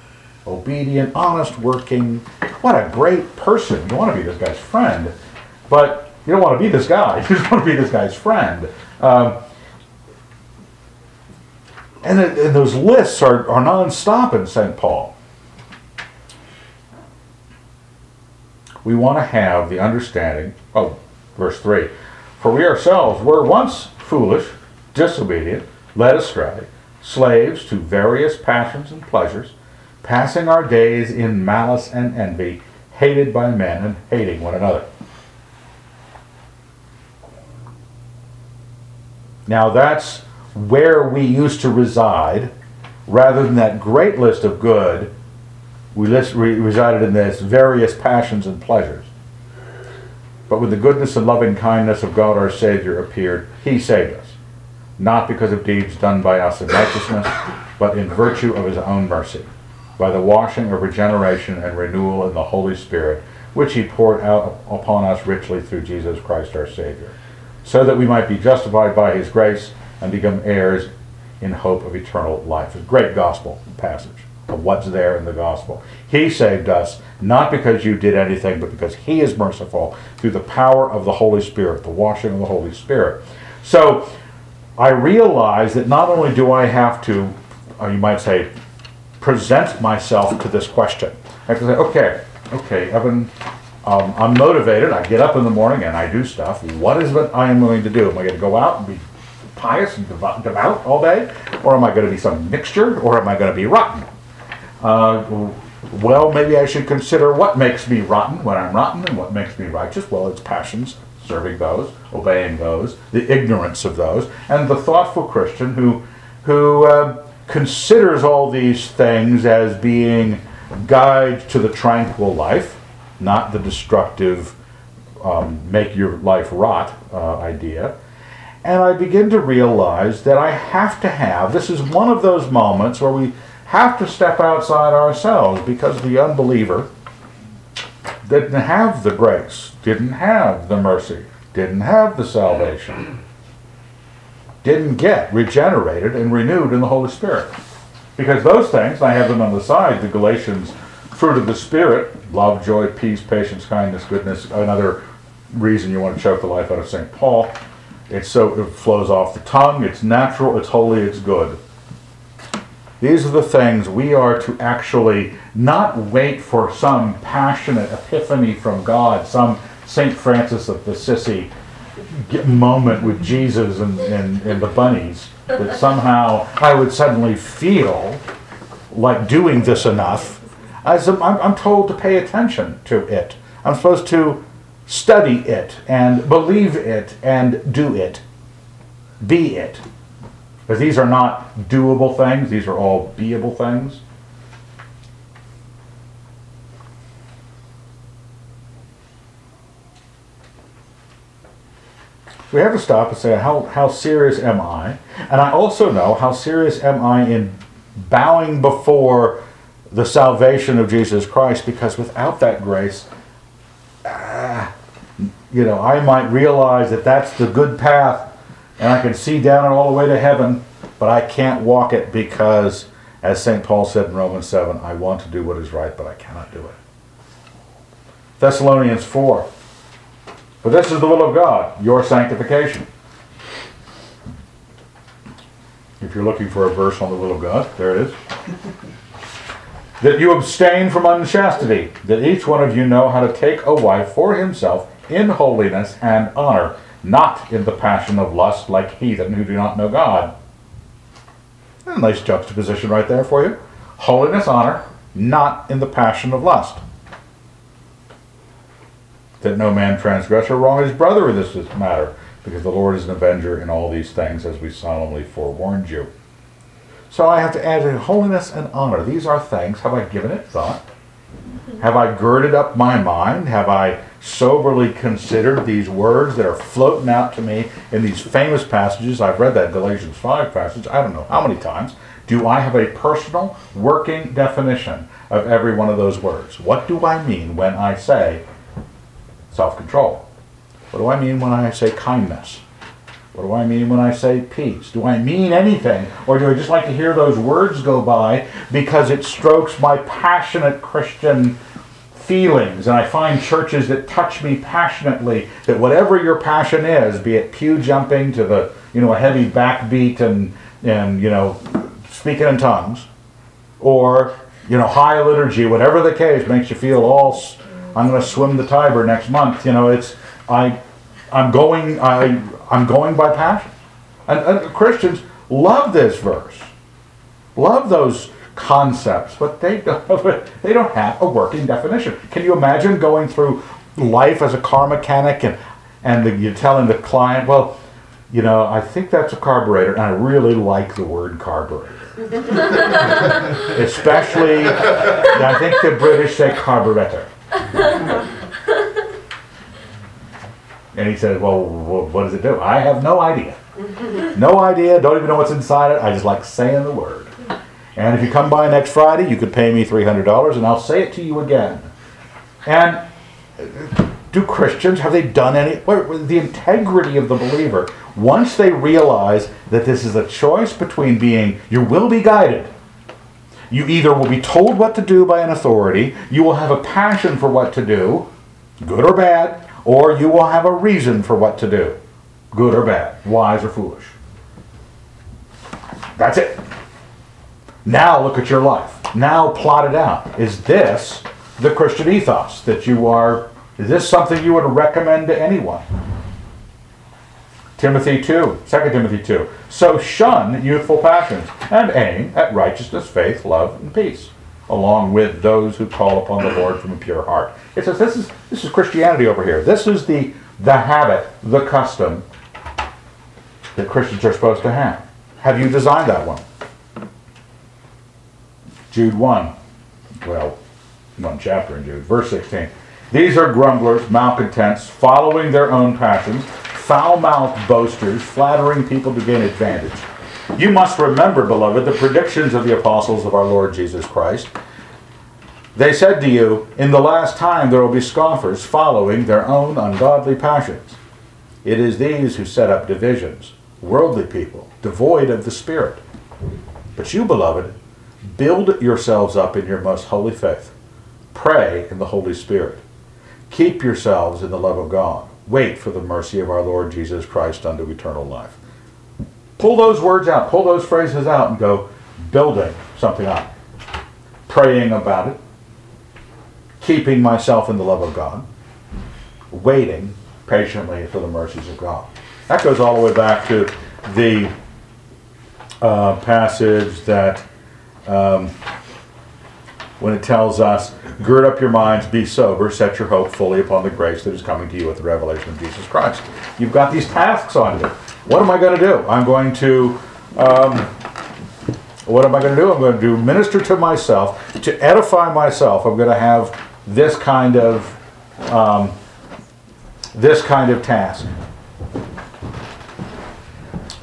[SPEAKER 1] obedient, honest, working. What a great person. You want to be this guy's friend, but you don't want to be this guy. You just want to be this guy's friend. Um, and, it, and, those lists are, are nonstop in St. Paul. We want to have the understanding, oh, verse 3 For we ourselves were once foolish, disobedient, led astray, slaves to various passions and pleasures passing our days in malice and envy, hated by men and hating one another. Now that's where we used to reside, rather than that great list of good, we, resided in this various passions and pleasures. But when the goodness and loving kindness of God our Savior appeared, He saved us, not because of deeds done by us in righteousness, but in virtue of His own mercy by the washing of regeneration and renewal in the Holy Spirit, which he poured out upon us richly through Jesus Christ our Savior, so that we might be justified by his grace and become heirs in hope of eternal life. A great gospel passage of what's there in the gospel. He saved us not because you did anything, but because he is merciful through the power of the Holy Spirit, the washing of the Holy Spirit. So I realize that not only do I have to, or you might say, present myself to this question. I have to say, okay, okay, Evan, um, I'm motivated. I get up in the morning and I do stuff. What is it I am going to do? Am I going to go out and be pious and devout, devout all day? Or am I going to be some mixture? Or am I going to be rotten? Uh, well, maybe I should consider what makes me rotten when I'm rotten and what makes me righteous. Well, it's passions, serving those, obeying those, the ignorance of those, and the thoughtful Christian who, who uh, considers all these things as being guides to the tranquil life, not the destructive, um, make your life rot uh, idea. And I begin to realize that I have to have, this is one of those moments where we have to step outside ourselves because the unbeliever didn't have the grace, didn't have the mercy, didn't have the salvation didn't get regenerated and renewed in the Holy Spirit. Because those things, I have them on the side, the Galatians fruit of the Spirit, love, joy, peace, patience, kindness, goodness, another reason you want to choke the life out of St. Paul. It's so it flows off the tongue, it's natural, it's holy, it's good. These are the things we are to actually not wait for some passionate epiphany from God, some St. Francis of Assisi moment with Jesus and, and, and the bunnies, that somehow I would suddenly feel like doing this enough. As I'm, I'm told to pay attention to it. I'm supposed to study it and believe it and do it. Be it. But these are not doable things, these are all beable things. we have to stop and say, how, how serious am I? And I also know how serious am I in bowing before the salvation of Jesus Christ, because without that grace, ah, you know, I might realize that that's the good path and I can see down it all the way to heaven, but I can't walk it because, as St. Paul said in Romans 7, I want to do what is right, but I cannot do it. Thessalonians 4. But this is the will of God, your sanctification. If you're looking for a verse on the will of God, there it is. that you abstain from unchastity, that each one of you know how to take a wife for himself in holiness and honor, not in the passion of lust like heathen who do not know God. A nice juxtaposition right there for you. Holiness, honor, not in the passion of lust that no man transgress or wrong his brother in this matter, because the Lord is an avenger in all these things, as we solemnly forewarned you. So I have to add in holiness and honor. These are things. Have I given it thought? Have I girded up my mind? Have I soberly considered these words that are floating out to me in these famous passages? I've read that Galatians 5 passage, I don't know how many times. Do I have a personal working definition of every one of those words? What do I mean when I say self control. What do I mean when I say kindness? What do I mean when I say peace? Do I mean anything? Or do I just like to hear those words go by because it strokes my passionate Christian feelings? And I find churches that touch me passionately, that whatever your passion is, be it pew jumping to the, you know, a heavy backbeat and, and you know, speaking in tongues, or, you know, high liturgy, whatever the case, makes you feel all I'm going to swim the Tiber next month. You know, it's I, I'm going I I'm going by passion, and, and Christians love this verse, love those concepts, but they don't they don't have a working definition. Can you imagine going through life as a car mechanic and and the, you're telling the client, well, you know, I think that's a carburetor, and I really like the word carburetor. Especially, I think the British say carburetor. and he said, well, what does it do? I have no idea. No idea, don't even know what's inside it. I just like saying the word. And if you come by next Friday, you could pay me $300 and I'll say it to you again. And do Christians, have they done any, the integrity of the believer, once they realize that this is a choice between being, you will be guided, you either will be told what to do by an authority, you will have a passion for what to do, good or bad, or you will have a reason for what to do, good or bad, wise or foolish. That's it. Now look at your life. Now plot it out. Is this the Christian ethos that you are? Is this something you would recommend to anyone? Timothy 2, 2 Timothy 2. So shun youthful passions and aim at righteousness, faith, love, and peace, along with those who call upon the Lord from a pure heart. It says this is this is Christianity over here. This is the the habit, the custom that Christians are supposed to have. Have you designed that one? Jude 1. Well, one chapter in Jude, verse 16. These are grumblers, malcontents, following their own passions foul mouthed boasters, flattering people to gain advantage. You must remember, beloved, the predictions of the apostles of our Lord Jesus Christ. They said to you, In the last time there will be scoffers following their own ungodly passions. It is these who set up divisions, worldly people, devoid of the Spirit. But you, beloved, build yourselves up in your most holy faith. Pray in the Holy Spirit. Keep yourselves in the love of God wait for the mercy of our Lord Jesus Christ unto eternal life. Pull those words out, pull those phrases out, and go building something up, praying about it, keeping myself in the love of God, waiting patiently for the mercies of God. That goes all the way back to the uh, passage that um, when it tells us, gird up your minds, be sober, set your hope fully upon the grace that is coming to you with the revelation of Jesus Christ. You've got these tasks on you. What am I going to do? I'm going to, um, what am I going to do? I'm going to do minister to myself, to edify myself. I'm going to have this kind of, um, this kind of task.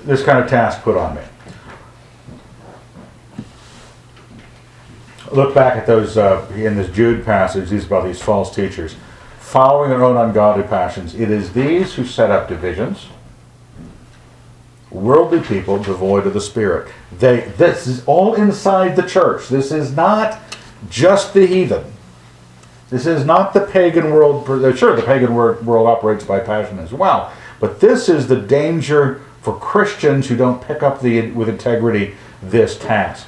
[SPEAKER 1] This kind of task put on me. Look back at those uh, in this Jude passage, these about these false teachers, following their own ungodly passions. It is these who set up divisions, worldly people devoid of the Spirit. They this is all inside the church. This is not just the heathen. This is not the pagan world. Sure, the pagan world operates by passion as well, but this is the danger for Christians who don't pick up the with integrity this task.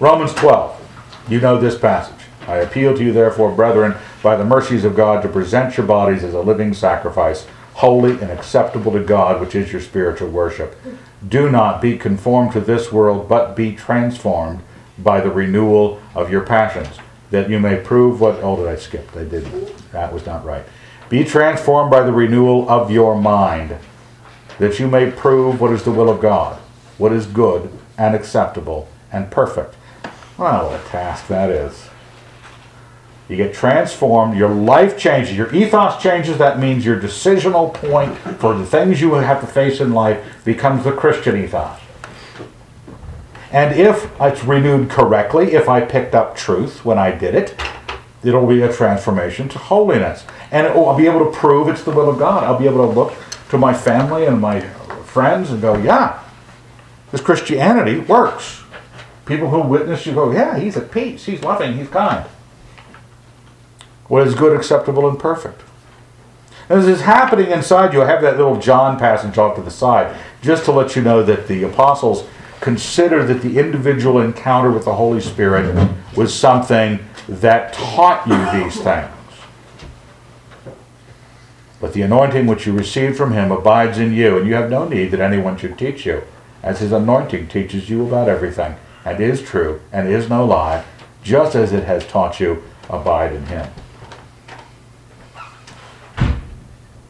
[SPEAKER 1] Romans 12. You know this passage. I appeal to you, therefore, brethren, by the mercies of God, to present your bodies as a living sacrifice, holy and acceptable to God, which is your spiritual worship. Do not be conformed to this world, but be transformed by the renewal of your passions, that you may prove what. Oh, did I skip? I didn't. That was not right. Be transformed by the renewal of your mind, that you may prove what is the will of God, what is good and acceptable and perfect. Well, what a task that is. You get transformed, your life changes, your ethos changes. That means your decisional point for the things you have to face in life becomes the Christian ethos. And if it's renewed correctly, if I picked up truth when I did it, it'll be a transformation to holiness. And I'll be able to prove it's the will of God. I'll be able to look to my family and my friends and go, yeah, this Christianity works. People who witness you go, yeah, he's at peace, he's loving, he's kind. What is good, acceptable, and perfect? As this is happening inside you, I have that little John passage off to the side, just to let you know that the apostles consider that the individual encounter with the Holy Spirit was something that taught you these things. But the anointing which you received from him abides in you, and you have no need that anyone should teach you, as his anointing teaches you about everything and is true and is no lie, just as it has taught you, abide in him.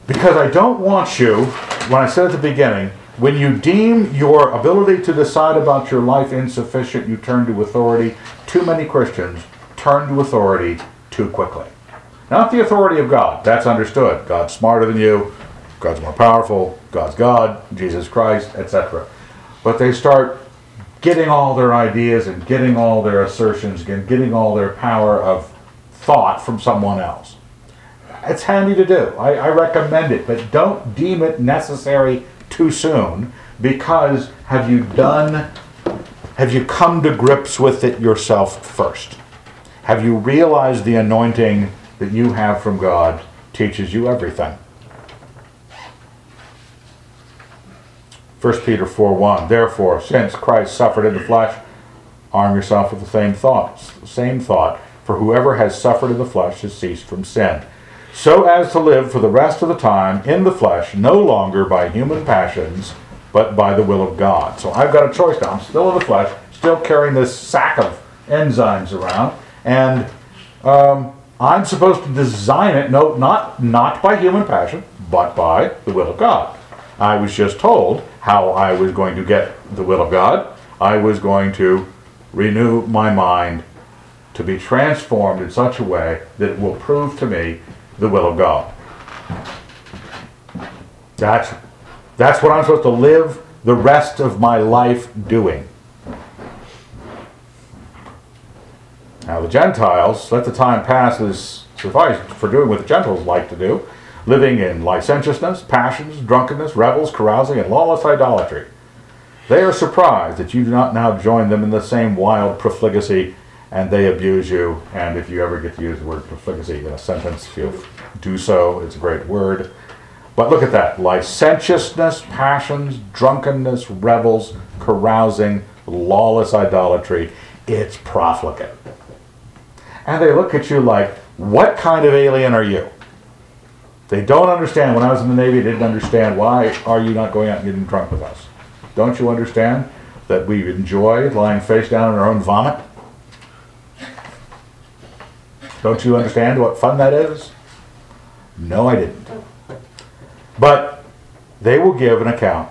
[SPEAKER 1] Because I don't want you, when I said at the beginning, when you deem your ability to decide about your life insufficient, you turn to authority. Too many Christians turn to authority too quickly. Not the authority of God, that's understood. God's smarter than you, God's more powerful, God's God, Jesus Christ, etc. But they start getting all their ideas and getting all their assertions and getting all their power of thought from someone else. It's handy to do. I, I, recommend it, but don't deem it necessary too soon because have you done, have you come to grips with it yourself first? Have you realized the anointing that you have from God teaches you everything? 1 Peter 4 1. Therefore, since Christ suffered in the flesh, arm yourself with the same thoughts. Same thought. For whoever has suffered in the flesh has ceased from sin. So as to live for the rest of the time in the flesh, no longer by human passions, but by the will of God. So I've got a choice now. I'm still in the flesh, still carrying this sack of enzymes around, and um, I'm supposed to design it, no, not, not by human passion, but by the will of God. I was just told how I was going to get the will of God. I was going to renew my mind to be transformed in such a way that it will prove to me the will of God. That's, that's what I'm supposed to live the rest of my life doing. Now, the Gentiles, let the time pass as suffice for doing what the Gentiles like to do living in licentiousness, passions, drunkenness, revels, carousing, and lawless idolatry. They are surprised that you do not now join them in the same wild profligacy and they abuse you. And if you ever get to use the word profligacy in a sentence, feel do so. It's a great word. But look at that licentiousness, passions, drunkenness, revels, carousing, lawless idolatry. It's profligate. And they look at you like, what kind of alien are you? They don't understand. When I was in the Navy, they didn't understand why are you not going out and getting drunk with us? Don't you understand that we enjoy lying face down in our own vomit? Don't you understand what fun that is? No, I didn't. But they will give an account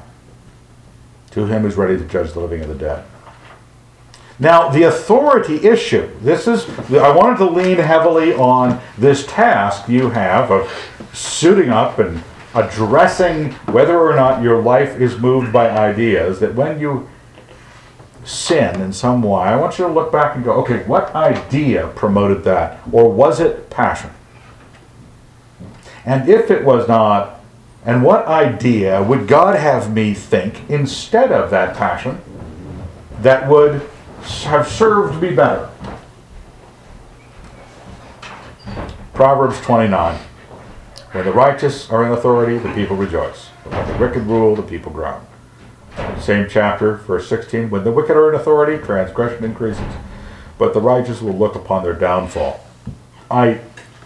[SPEAKER 1] to him who's ready to judge the living and the dead. Now, the authority issue, this is, I wanted to lean heavily on this task you have of suiting up and addressing whether or not your life is moved by ideas, that when you sin in some way, I want you to look back and go, okay, what idea promoted that? Or was it passion? And if it was not, and what idea would God have me think instead of that passion that would have served me better? Proverbs 29. When the righteous are in authority, the people rejoice. When the wicked rule, the people groan. Same chapter, verse 16. When the wicked are in authority, transgression increases, but the righteous will look upon their downfall. I,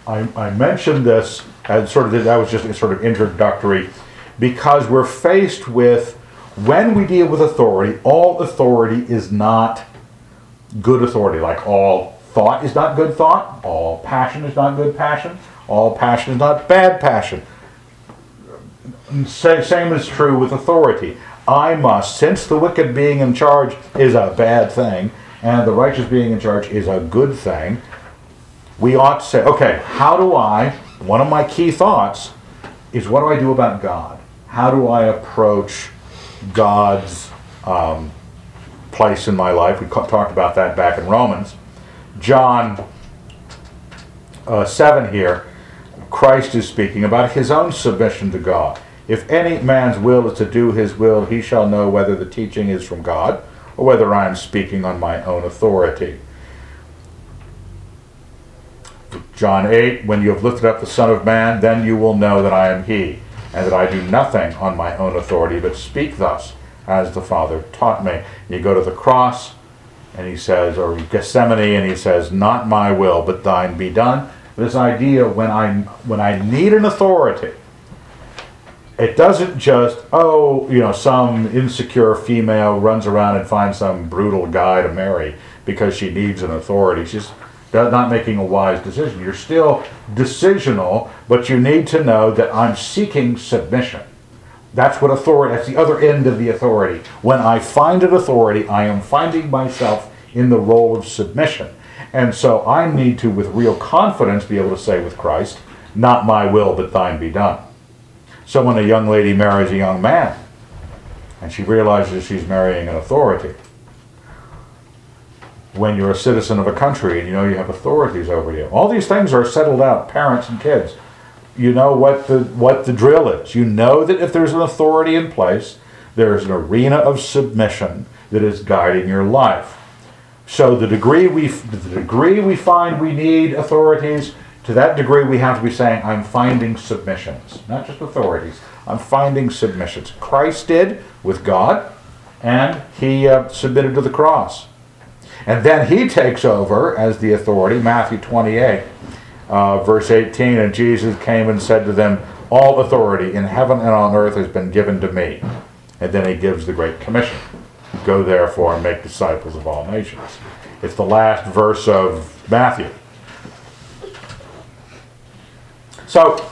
[SPEAKER 1] I, I mentioned this as sort of that was just sort of introductory because we're faced with when we deal with authority, all authority is not good authority. Like all thought is not good thought, all passion is not good passion, all passion is not bad passion. Same is true with authority. I must, since the wicked being in charge is a bad thing, and the righteous being in charge is a good thing, we ought to say, okay, how do I, one of my key thoughts is what do I do about God? How do I approach God's um, place in my life? We talked about that back in Romans. John uh, 7 here, Christ is speaking about his own submission to God. If any man's will is to do his will, he shall know whether the teaching is from God or whether I am speaking on my own authority. John 8, when you have lifted up the Son of Man, then you will know that I am he, and that I do nothing on my own authority, but speak thus as the Father taught me. You go to the cross, and he says, or Gethsemane, and he says, Not my will, but thine be done. This idea when I when I need an authority, it doesn't just, oh, you know, some insecure female runs around and finds some brutal guy to marry because she needs an authority. She's not making a wise decision. You're still decisional, but you need to know that I'm seeking submission. That's what authority, that's the other end of the authority. When I find an authority, I am finding myself in the role of submission. And so I need to, with real confidence, be able to say with Christ, not my will, but thine be done. So when a young lady marries a young man, and she realizes she's marrying an authority, when you're a citizen of a country and you know you have authorities over you, all these things are settled out, parents and kids. You know what the what the drill is. You know that if there's an authority in place, there's an arena of submission that is guiding your life. So the degree we the degree we find we need authorities, to that degree, we have to be saying, I'm finding submissions, not just authorities. I'm finding submissions. Christ did with God, and he uh, submitted to the cross. And then he takes over as the authority, Matthew 28, uh, verse 18. And Jesus came and said to them, All authority in heaven and on earth has been given to me. And then he gives the Great Commission Go therefore and make disciples of all nations. It's the last verse of Matthew. So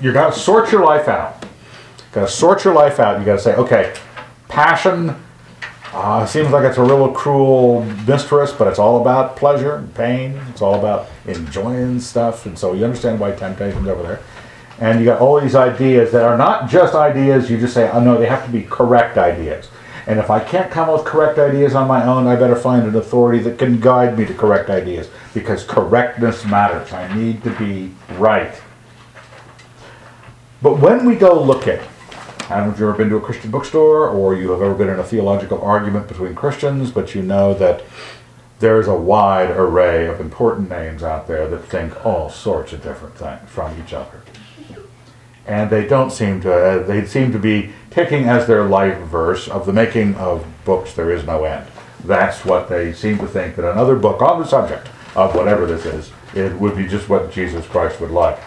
[SPEAKER 1] you got to sort your life out. Got to sort your life out. You got to say, okay, passion uh, seems like it's a real cruel mistress, but it's all about pleasure and pain. It's all about enjoying stuff, and so you understand why temptation's over there. And you got all these ideas that are not just ideas. You just say, oh no, they have to be correct ideas. And if I can't come up with correct ideas on my own, I better find an authority that can guide me to correct ideas because correctness matters. I need to be right. But when we go looking, I don't know if you've ever been to a Christian bookstore or you have ever been in a theological argument between Christians, but you know that there's a wide array of important names out there that think all sorts of different things from each other. And they don't seem to, uh, they seem to be taking as their life verse of the making of books there is no end. That's what they seem to think that another book on the subject of whatever this is, it would be just what Jesus Christ would like.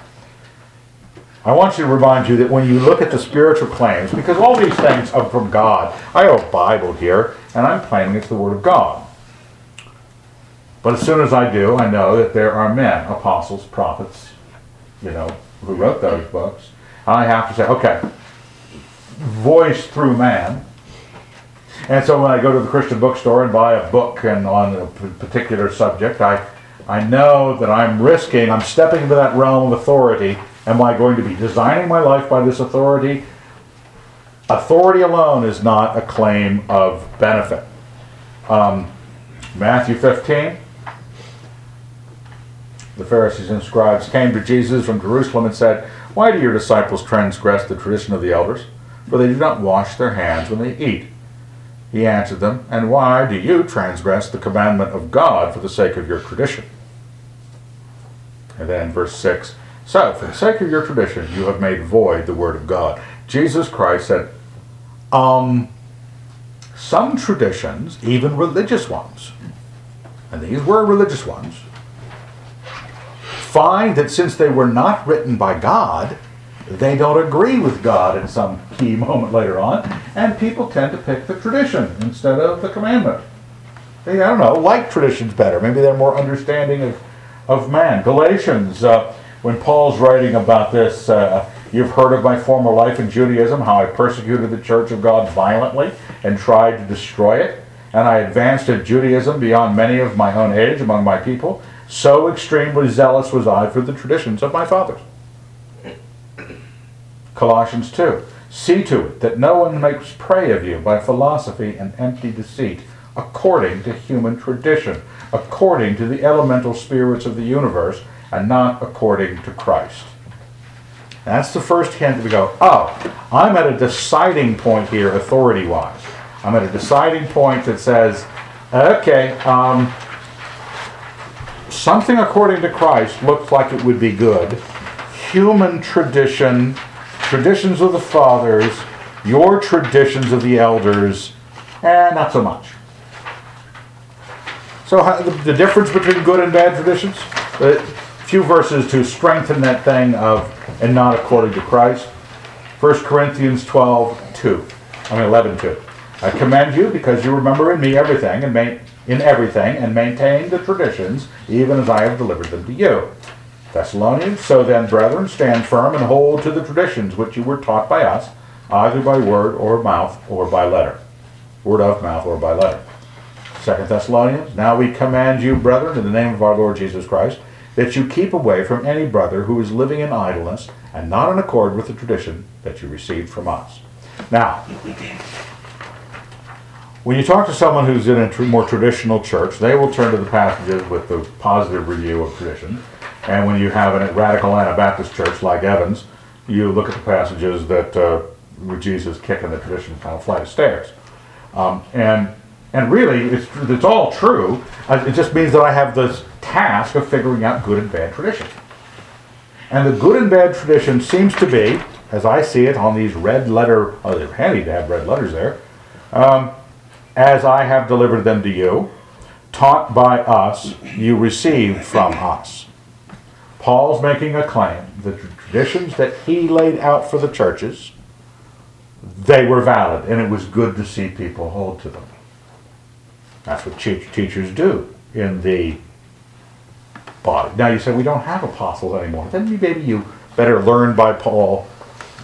[SPEAKER 1] I want you to remind you that when you look at the spiritual claims, because all these things are from God, I have a Bible here, and I'm claiming it's the Word of God. But as soon as I do, I know that there are men, apostles, prophets, you know, who wrote those books. I have to say, okay, voice through man. And so when I go to the Christian bookstore and buy a book and on a particular subject, I, I know that I'm risking, I'm stepping into that realm of authority. Am I going to be designing my life by this authority? Authority alone is not a claim of benefit. Um, Matthew 15, the Pharisees and scribes came to Jesus from Jerusalem and said, Why do your disciples transgress the tradition of the elders? For they do not wash their hands when they eat. He answered them, And why do you transgress the commandment of God for the sake of your tradition? And then verse 6 So, for the sake of your tradition, you have made void the word of God. Jesus Christ said, Um, some traditions, even religious ones, and these were religious ones, find that since they were not written by God, they don't agree with God at some key moment later on, and people tend to pick the tradition instead of the commandment. They, I don't know, like traditions better. Maybe they're more understanding of, of man. Galatians, uh, when Paul's writing about this, uh, you've heard of my former life in Judaism, how I persecuted the church of God violently and tried to destroy it, and I advanced in Judaism beyond many of my own age among my people so extremely zealous was I for the traditions of my fathers. Colossians 2. See to it that no one makes prey of you by philosophy and empty deceit, according to human tradition, according to the elemental spirits of the universe, and not according to Christ. That's the first hint that we go, oh, I'm at a deciding point here, authority wise. I'm at a deciding point that says, okay, um, something according to Christ looks like it would be good. Human tradition, traditions of the fathers, your traditions of the elders, and not so much. So the, the difference between good and bad traditions? A few verses to strengthen that thing of and not according to Christ. 1 Corinthians 12, 2. I mean 11, 2. I commend you because you remember in me everything and in everything and maintain the traditions, even as I have delivered them to you. Thessalonians, so then, brethren, stand firm and hold to the traditions which you were taught by us, either by word or mouth or by letter. Word of mouth or by letter. Second Thessalonians, now we command you, brethren, in the name of our Lord Jesus Christ, that you keep away from any brother who is living in idleness and not in accord with the tradition that you received from us. Now, when you talk to someone who's in a more traditional church, they will turn to the passages with the positive review of tradition. And when you have a radical Anabaptist church like Evans, you look at the passages that uh, with Jesus kicking the tradition down a flight of stairs. Um, and and really, it's, it's all true. It just means that I have this task of figuring out good and bad tradition. And the good and bad tradition seems to be, as I see it on these red letter, oh, they're handy to have red letters there, um, as I have delivered them to you, taught by us, you received from us. Paul's making a claim. The traditions that he laid out for the churches, they were valid, and it was good to see people hold to them. That's what teachers do in the body. Now you say we don't have apostles anymore. Then maybe you better learn by Paul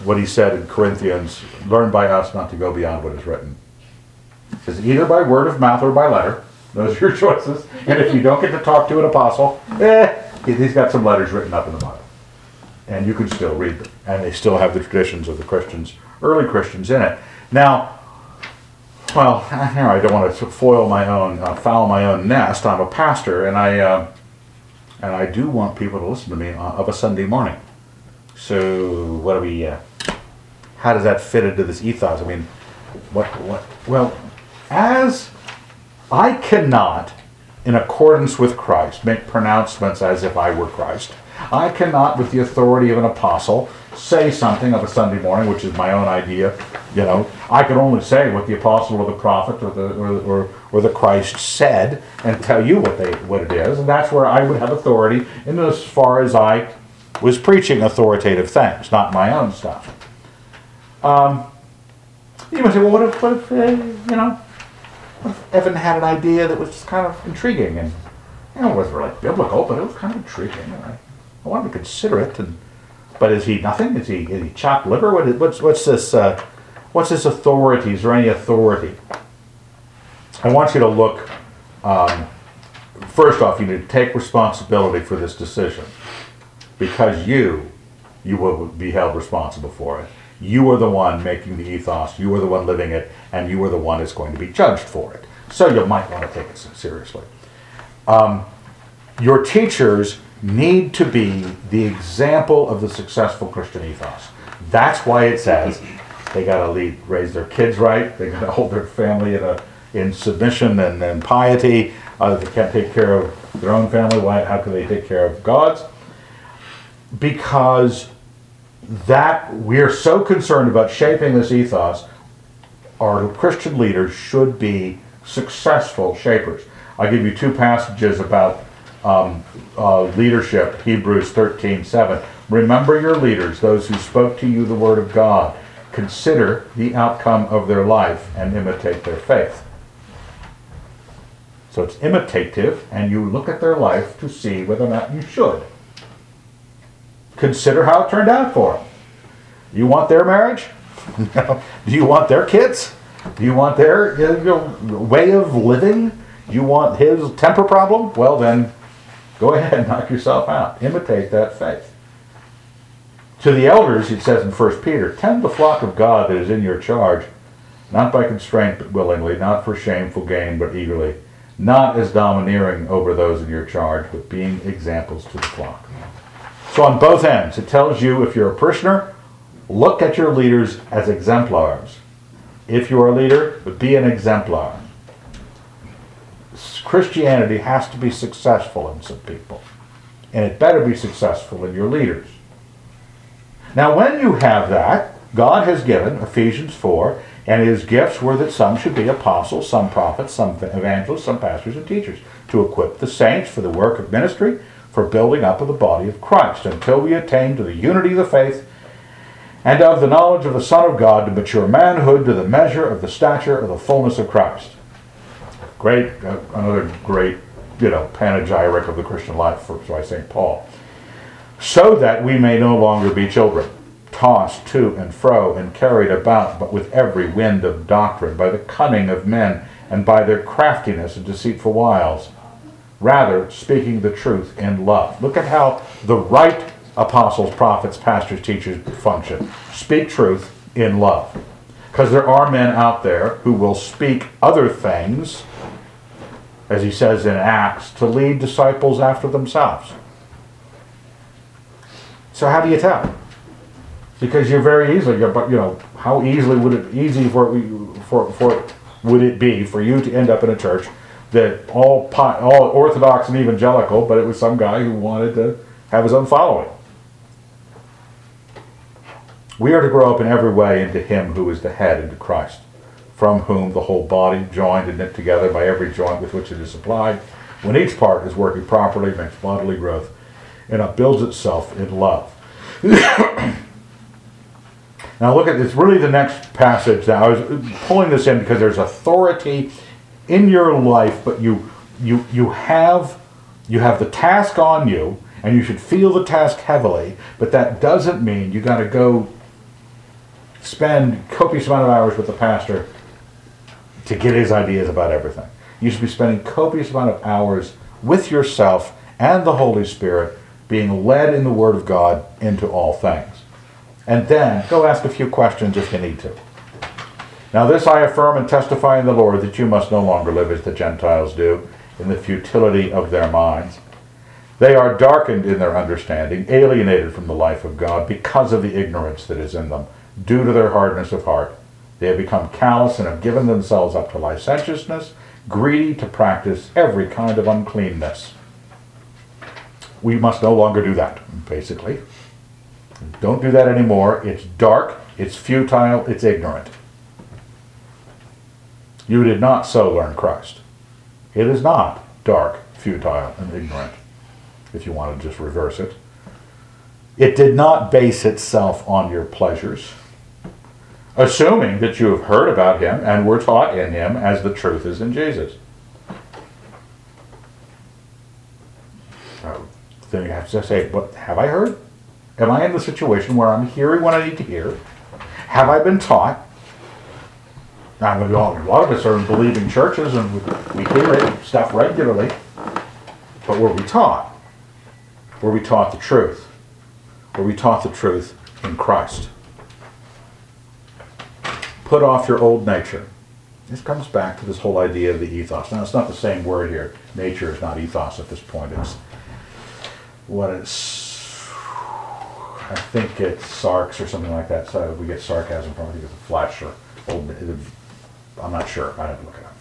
[SPEAKER 1] what he said in Corinthians, learn by us not to go beyond what is written says either by word of mouth or by letter. Those are your choices. And if you don't get to talk to an apostle, eh, he's got some letters written up in the Bible. And you can still read them. And they still have the traditions of the Christians, early Christians in it. Now, well, I don't want to foil my own, uh, foul my own nest. I'm a pastor, and I, uh, and I do want people to listen to me uh, of a Sunday morning. So, what do we? Uh, how does that fit into this ethos? I mean, what? What? Well, as I cannot in accordance with Christ, make pronouncements as if I were Christ. I cannot, with the authority of an apostle, say something of a Sunday morning, which is my own idea. You know, I can only say what the apostle or the prophet or the or, or, or the Christ said, and tell you what they what it is, and that's where I would have authority in as far as I was preaching authoritative things, not my own stuff. Um, you might say, well, what if, what if uh, you know, Evan had an idea that was just kind of intriguing and you know, it wasn't really biblical, but it was kind of intriguing. And I, I wanted to consider it. And but is he nothing? Is he is he chopped liver? What is, what's what's this? Uh, what's his authority? Is there any authority? I want you to look. Um, first off, you need to take responsibility for this decision because you you will be held responsible for it. You are the one making the ethos. You are the one living it, and you are the one that's going to be judged for it. So you might want to take it seriously. Um, your teachers need to be the example of the successful Christian ethos. That's why it says they got to lead, raise their kids right. They got to hold their family in a in submission and, and piety. Uh, they can't take care of their own family. Why? How can they take care of God's? Because that we're so concerned about shaping this ethos, our Christian leaders should be successful shapers. I'll give you two passages about um, uh, leadership, Hebrews 13 7. Remember your leaders, those who spoke to you the word of God. Consider the outcome of their life and imitate their faith. So it's imitative, and you look at their life to see whether or not you should. Consider how it turned out for them. You want their marriage? Do you want their kids? Do you want their you know, way of living? You want his temper problem? Well, then go ahead and knock yourself out. Imitate that faith. To the elders, it says in 1 Peter, tend the flock of God that is in your charge, not by constraint but willingly, not for shameful gain but eagerly, not as domineering over those in your charge, but being examples to the flock. So on both ends, it tells you if you're a parishioner, look at your leaders as exemplars. If you're a leader, be an exemplar. Christianity has to be successful in some people. And it better be successful in your leaders. Now, when you have that, God has given, Ephesians 4, and his gifts were that some should be apostles, some prophets, some evangelists, some pastors and teachers, to equip the saints for the work of ministry, for building up of the body of Christ, until we attain to the unity of the faith and of the knowledge of the Son of God, to mature manhood, to the measure of the stature of the fullness of Christ Great, uh, another great, you know, panegyric of the Christian life by St. Paul. So that we may no longer be children, tossed to and fro and carried about, but with every wind of doctrine, by the cunning of men, and by their craftiness and deceitful wiles. Rather, speaking the truth in love. Look at how the right apostles, prophets, pastors, teachers function. Speak truth in love. Because there are men out there who will speak other things as he says in Acts, to lead disciples after themselves. So how do you tell? Because you're very easily, but you know, how easily would it easy for for for would it be for you to end up in a church that all all Orthodox and evangelical, but it was some guy who wanted to have his own following. We are to grow up in every way into Him who is the head, into Christ from whom the whole body, joined and knit together by every joint with which it is supplied, when each part is working properly, makes bodily growth and upbuilds itself in love. now look at this, really the next passage. Now I was pulling this in because there's authority in your life, but you you you have you have the task on you, and you should feel the task heavily, but that doesn't mean you got to go spend copious amount of hours with the pastor to get his ideas about everything. You should be spending copious amount of hours with yourself and the Holy Spirit, being led in the Word of God into all things. And then go ask a few questions if you need to. Now, this I affirm and testify in the Lord that you must no longer live as the Gentiles do, in the futility of their minds. They are darkened in their understanding, alienated from the life of God because of the ignorance that is in them, due to their hardness of heart. They have become callous and have given themselves up to licentiousness, greedy to practice every kind of uncleanness. We must no longer do that, basically. Don't do that anymore. It's dark, it's futile, it's ignorant. You did not so learn Christ. It is not dark, futile, and ignorant, if you want to just reverse it. It did not base itself on your pleasures, assuming that you have heard about him and were taught in him as the truth is in Jesus. Oh, then you have to say, "What have I heard? Am I in the situation where I'm hearing what I need to hear? Have I been taught? Now, a lot of us are in believing churches and we hear it, stuff regularly. But were we taught? Were we taught the truth? Were we taught the truth in Christ? Put off your old nature. This comes back to this whole idea of the ethos. Now, it's not the same word here. Nature is not ethos at this point. It's what it's, I think it's Sarx or something like that. So we get sarcasm from it. I think it's a flash or old, I'm not sure. I have to look it up.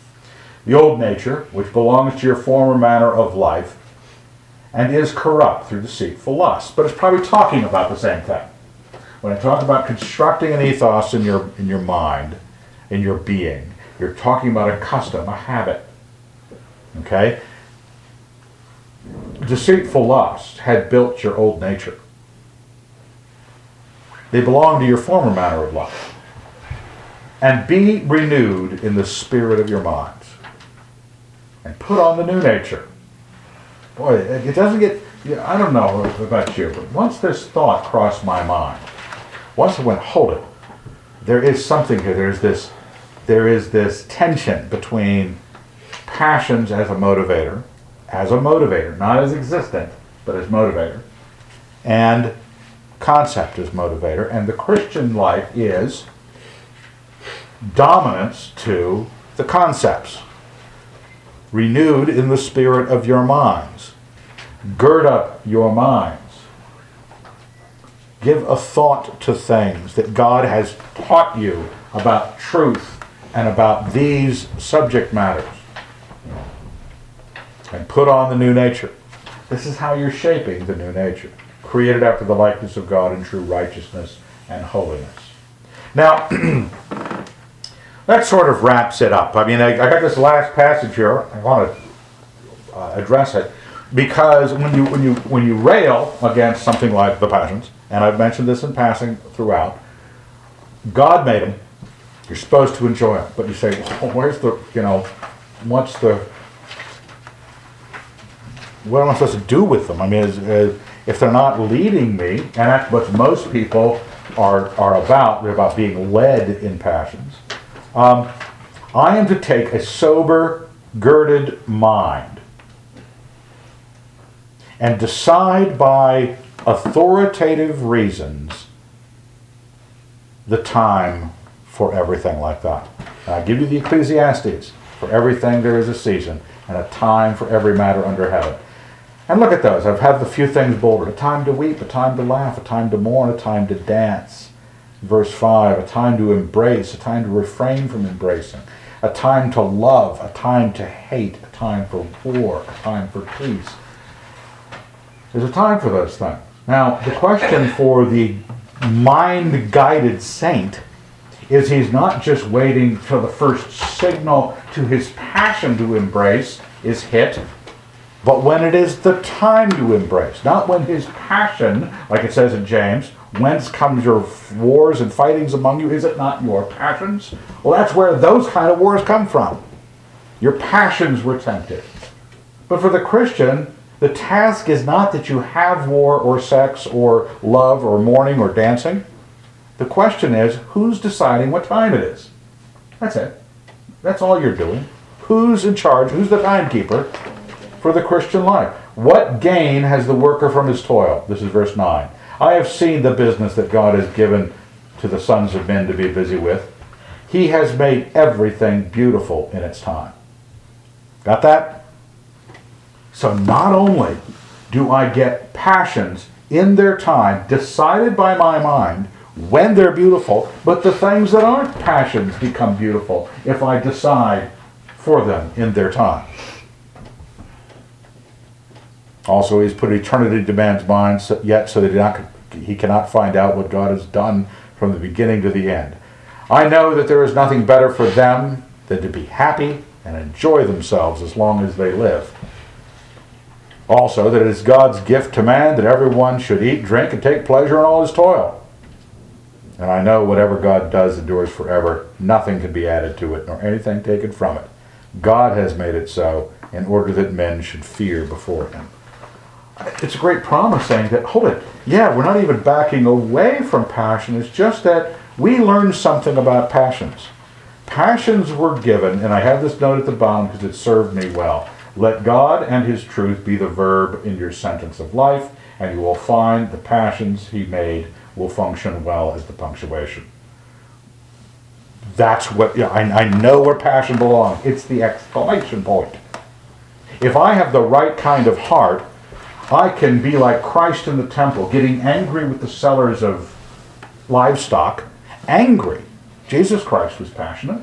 [SPEAKER 1] The old nature, which belongs to your former manner of life, and is corrupt through deceitful lust. But it's probably talking about the same thing. When I talk about constructing an ethos in your in your mind, in your being, you're talking about a custom, a habit. Okay? Deceitful lust had built your old nature. They belong to your former manner of life and be renewed in the spirit of your minds. And put on the new nature. Boy, it doesn't get, I don't know about you, but once this thought crossed my mind, once I went, hold it, there is something here. There's this, there is this tension between passions as a motivator, as a motivator, not as existent, but as motivator, and concept as motivator. And the Christian life is dominance to the concepts. Renewed in the spirit of your minds. Gird up your minds. Give a thought to things that God has taught you about truth and about these subject matters. And put on the new nature. This is how you're shaping the new nature, created after the likeness of God in true righteousness and holiness. Now, that sort of wraps it up. I mean, I, I got this last passage here. I want to uh, address it because when you when you when you rail against something like the passions, and I've mentioned this in passing throughout, God made them. You're supposed to enjoy them, but you say, well, "Where's the you know, what's the what am I supposed to do with them?" I mean, is, is, if they're not leading me, and that's what most people are are about. They're about being led in passions um, I am to take a sober, girded mind and decide by authoritative reasons the time for everything like that. And I give you the Ecclesiastes. For everything there is a season, and a time for every matter under heaven. And look at those. I've had the few things bolded a time to weep, a time to laugh, a time to mourn, a time to dance verse 5 a time to embrace, a time to refrain from embracing, a time to love, a time to hate, a time for war, a time for peace. There's a time for those things. Now, the question for the mind guided saint is he's not just waiting for the first signal to his passion to embrace is hit, but when it is the time to embrace, not when his passion, like it says in James, Whence comes your wars and fightings among you? Is it not your passions? Well, that's where those kind of wars come from. Your passions were tempted. But for the Christian, the task is not that you have war or sex or love or mourning or dancing. The question is who's deciding what time it is? That's it. That's all you're doing. Who's in charge? Who's the timekeeper for the Christian life? What gain has the worker from his toil? This is verse 9. I have seen the business that God has given to the sons of men to be busy with. He has made everything beautiful in its time. Got that? So not only do I get passions in their time decided by my mind when they're beautiful, but the things that aren't passions become beautiful if I decide for them in their time. Also, he's put eternity to man's mind, so- yet so that he, not, he cannot find out what God has done from the beginning to the end. I know that there is nothing better for them than to be happy and enjoy themselves as long as they live. Also, that it is God's gift to man that everyone should eat, drink, and take pleasure in all his toil. And I know whatever God does endures forever. Nothing can be added to it, nor anything taken from it. God has made it so in order that men should fear before him. It's a great promise saying that, hold it, yeah, we're not even backing away from passion. It's just that we learned something about passions. Passions were given, and I have this note at the bottom because it served me well. Let God and His truth be the verb in your sentence of life, and you will find the passions He made will function well as the punctuation. That's what, yeah, I, I know where passion belongs. It's the exclamation point. If I have the right kind of heart, I can be like Christ in the temple, getting angry with the sellers of livestock. Angry. Jesus Christ was passionate.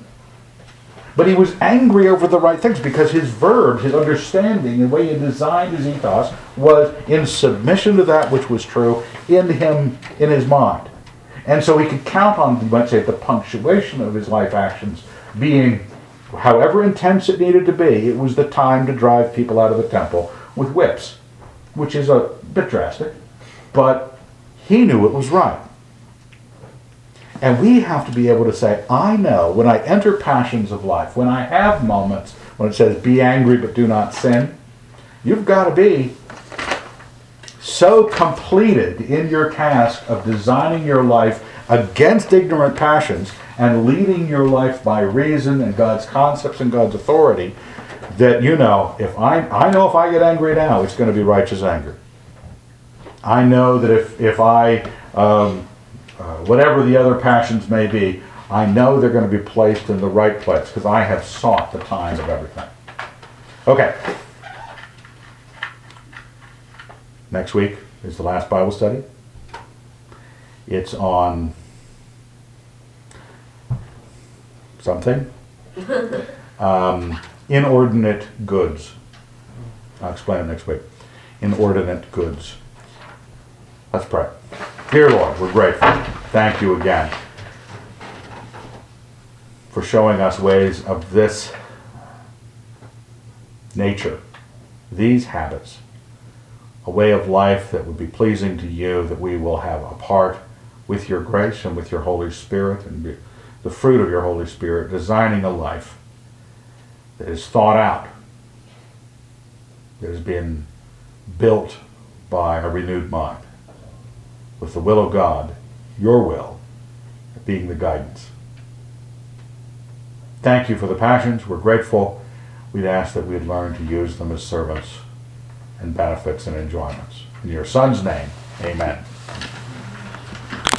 [SPEAKER 1] But he was angry over the right things because his verb, his understanding, the way he designed his ethos was in submission to that which was true in him, in his mind. And so he could count on, you might say, the punctuation of his life actions being however intense it needed to be. It was the time to drive people out of the temple with whips, which is a bit drastic, but he knew it was right. And we have to be able to say, I know when I enter passions of life, when I have moments when it says, be angry but do not sin, you've got to be so completed in your task of designing your life against ignorant passions and leading your life by reason and God's concepts and God's authority that you know if I I know if I get angry now it's going to be righteous anger. I know that if if I um, uh, whatever the other passions may be, I know they're going to be placed in the right place because I have sought the time of everything. Okay. Next week is the last Bible study. It's on something. um, inordinate goods. I'll explain it next week. Inordinate goods. Let's pray. Dear Lord, we're grateful. Thank you again for showing us ways of this nature, these habits, a way of life that would be pleasing to you, that we will have a part with your grace and with your Holy Spirit and the fruit of your Holy Spirit, designing a life that is thought out, that has been built by a renewed mind, with the will of God, your will, being the guidance. Thank you for the passions. We're grateful. We'd ask that we'd learn to use them as servants and benefits and enjoyments. In your Son's name, amen.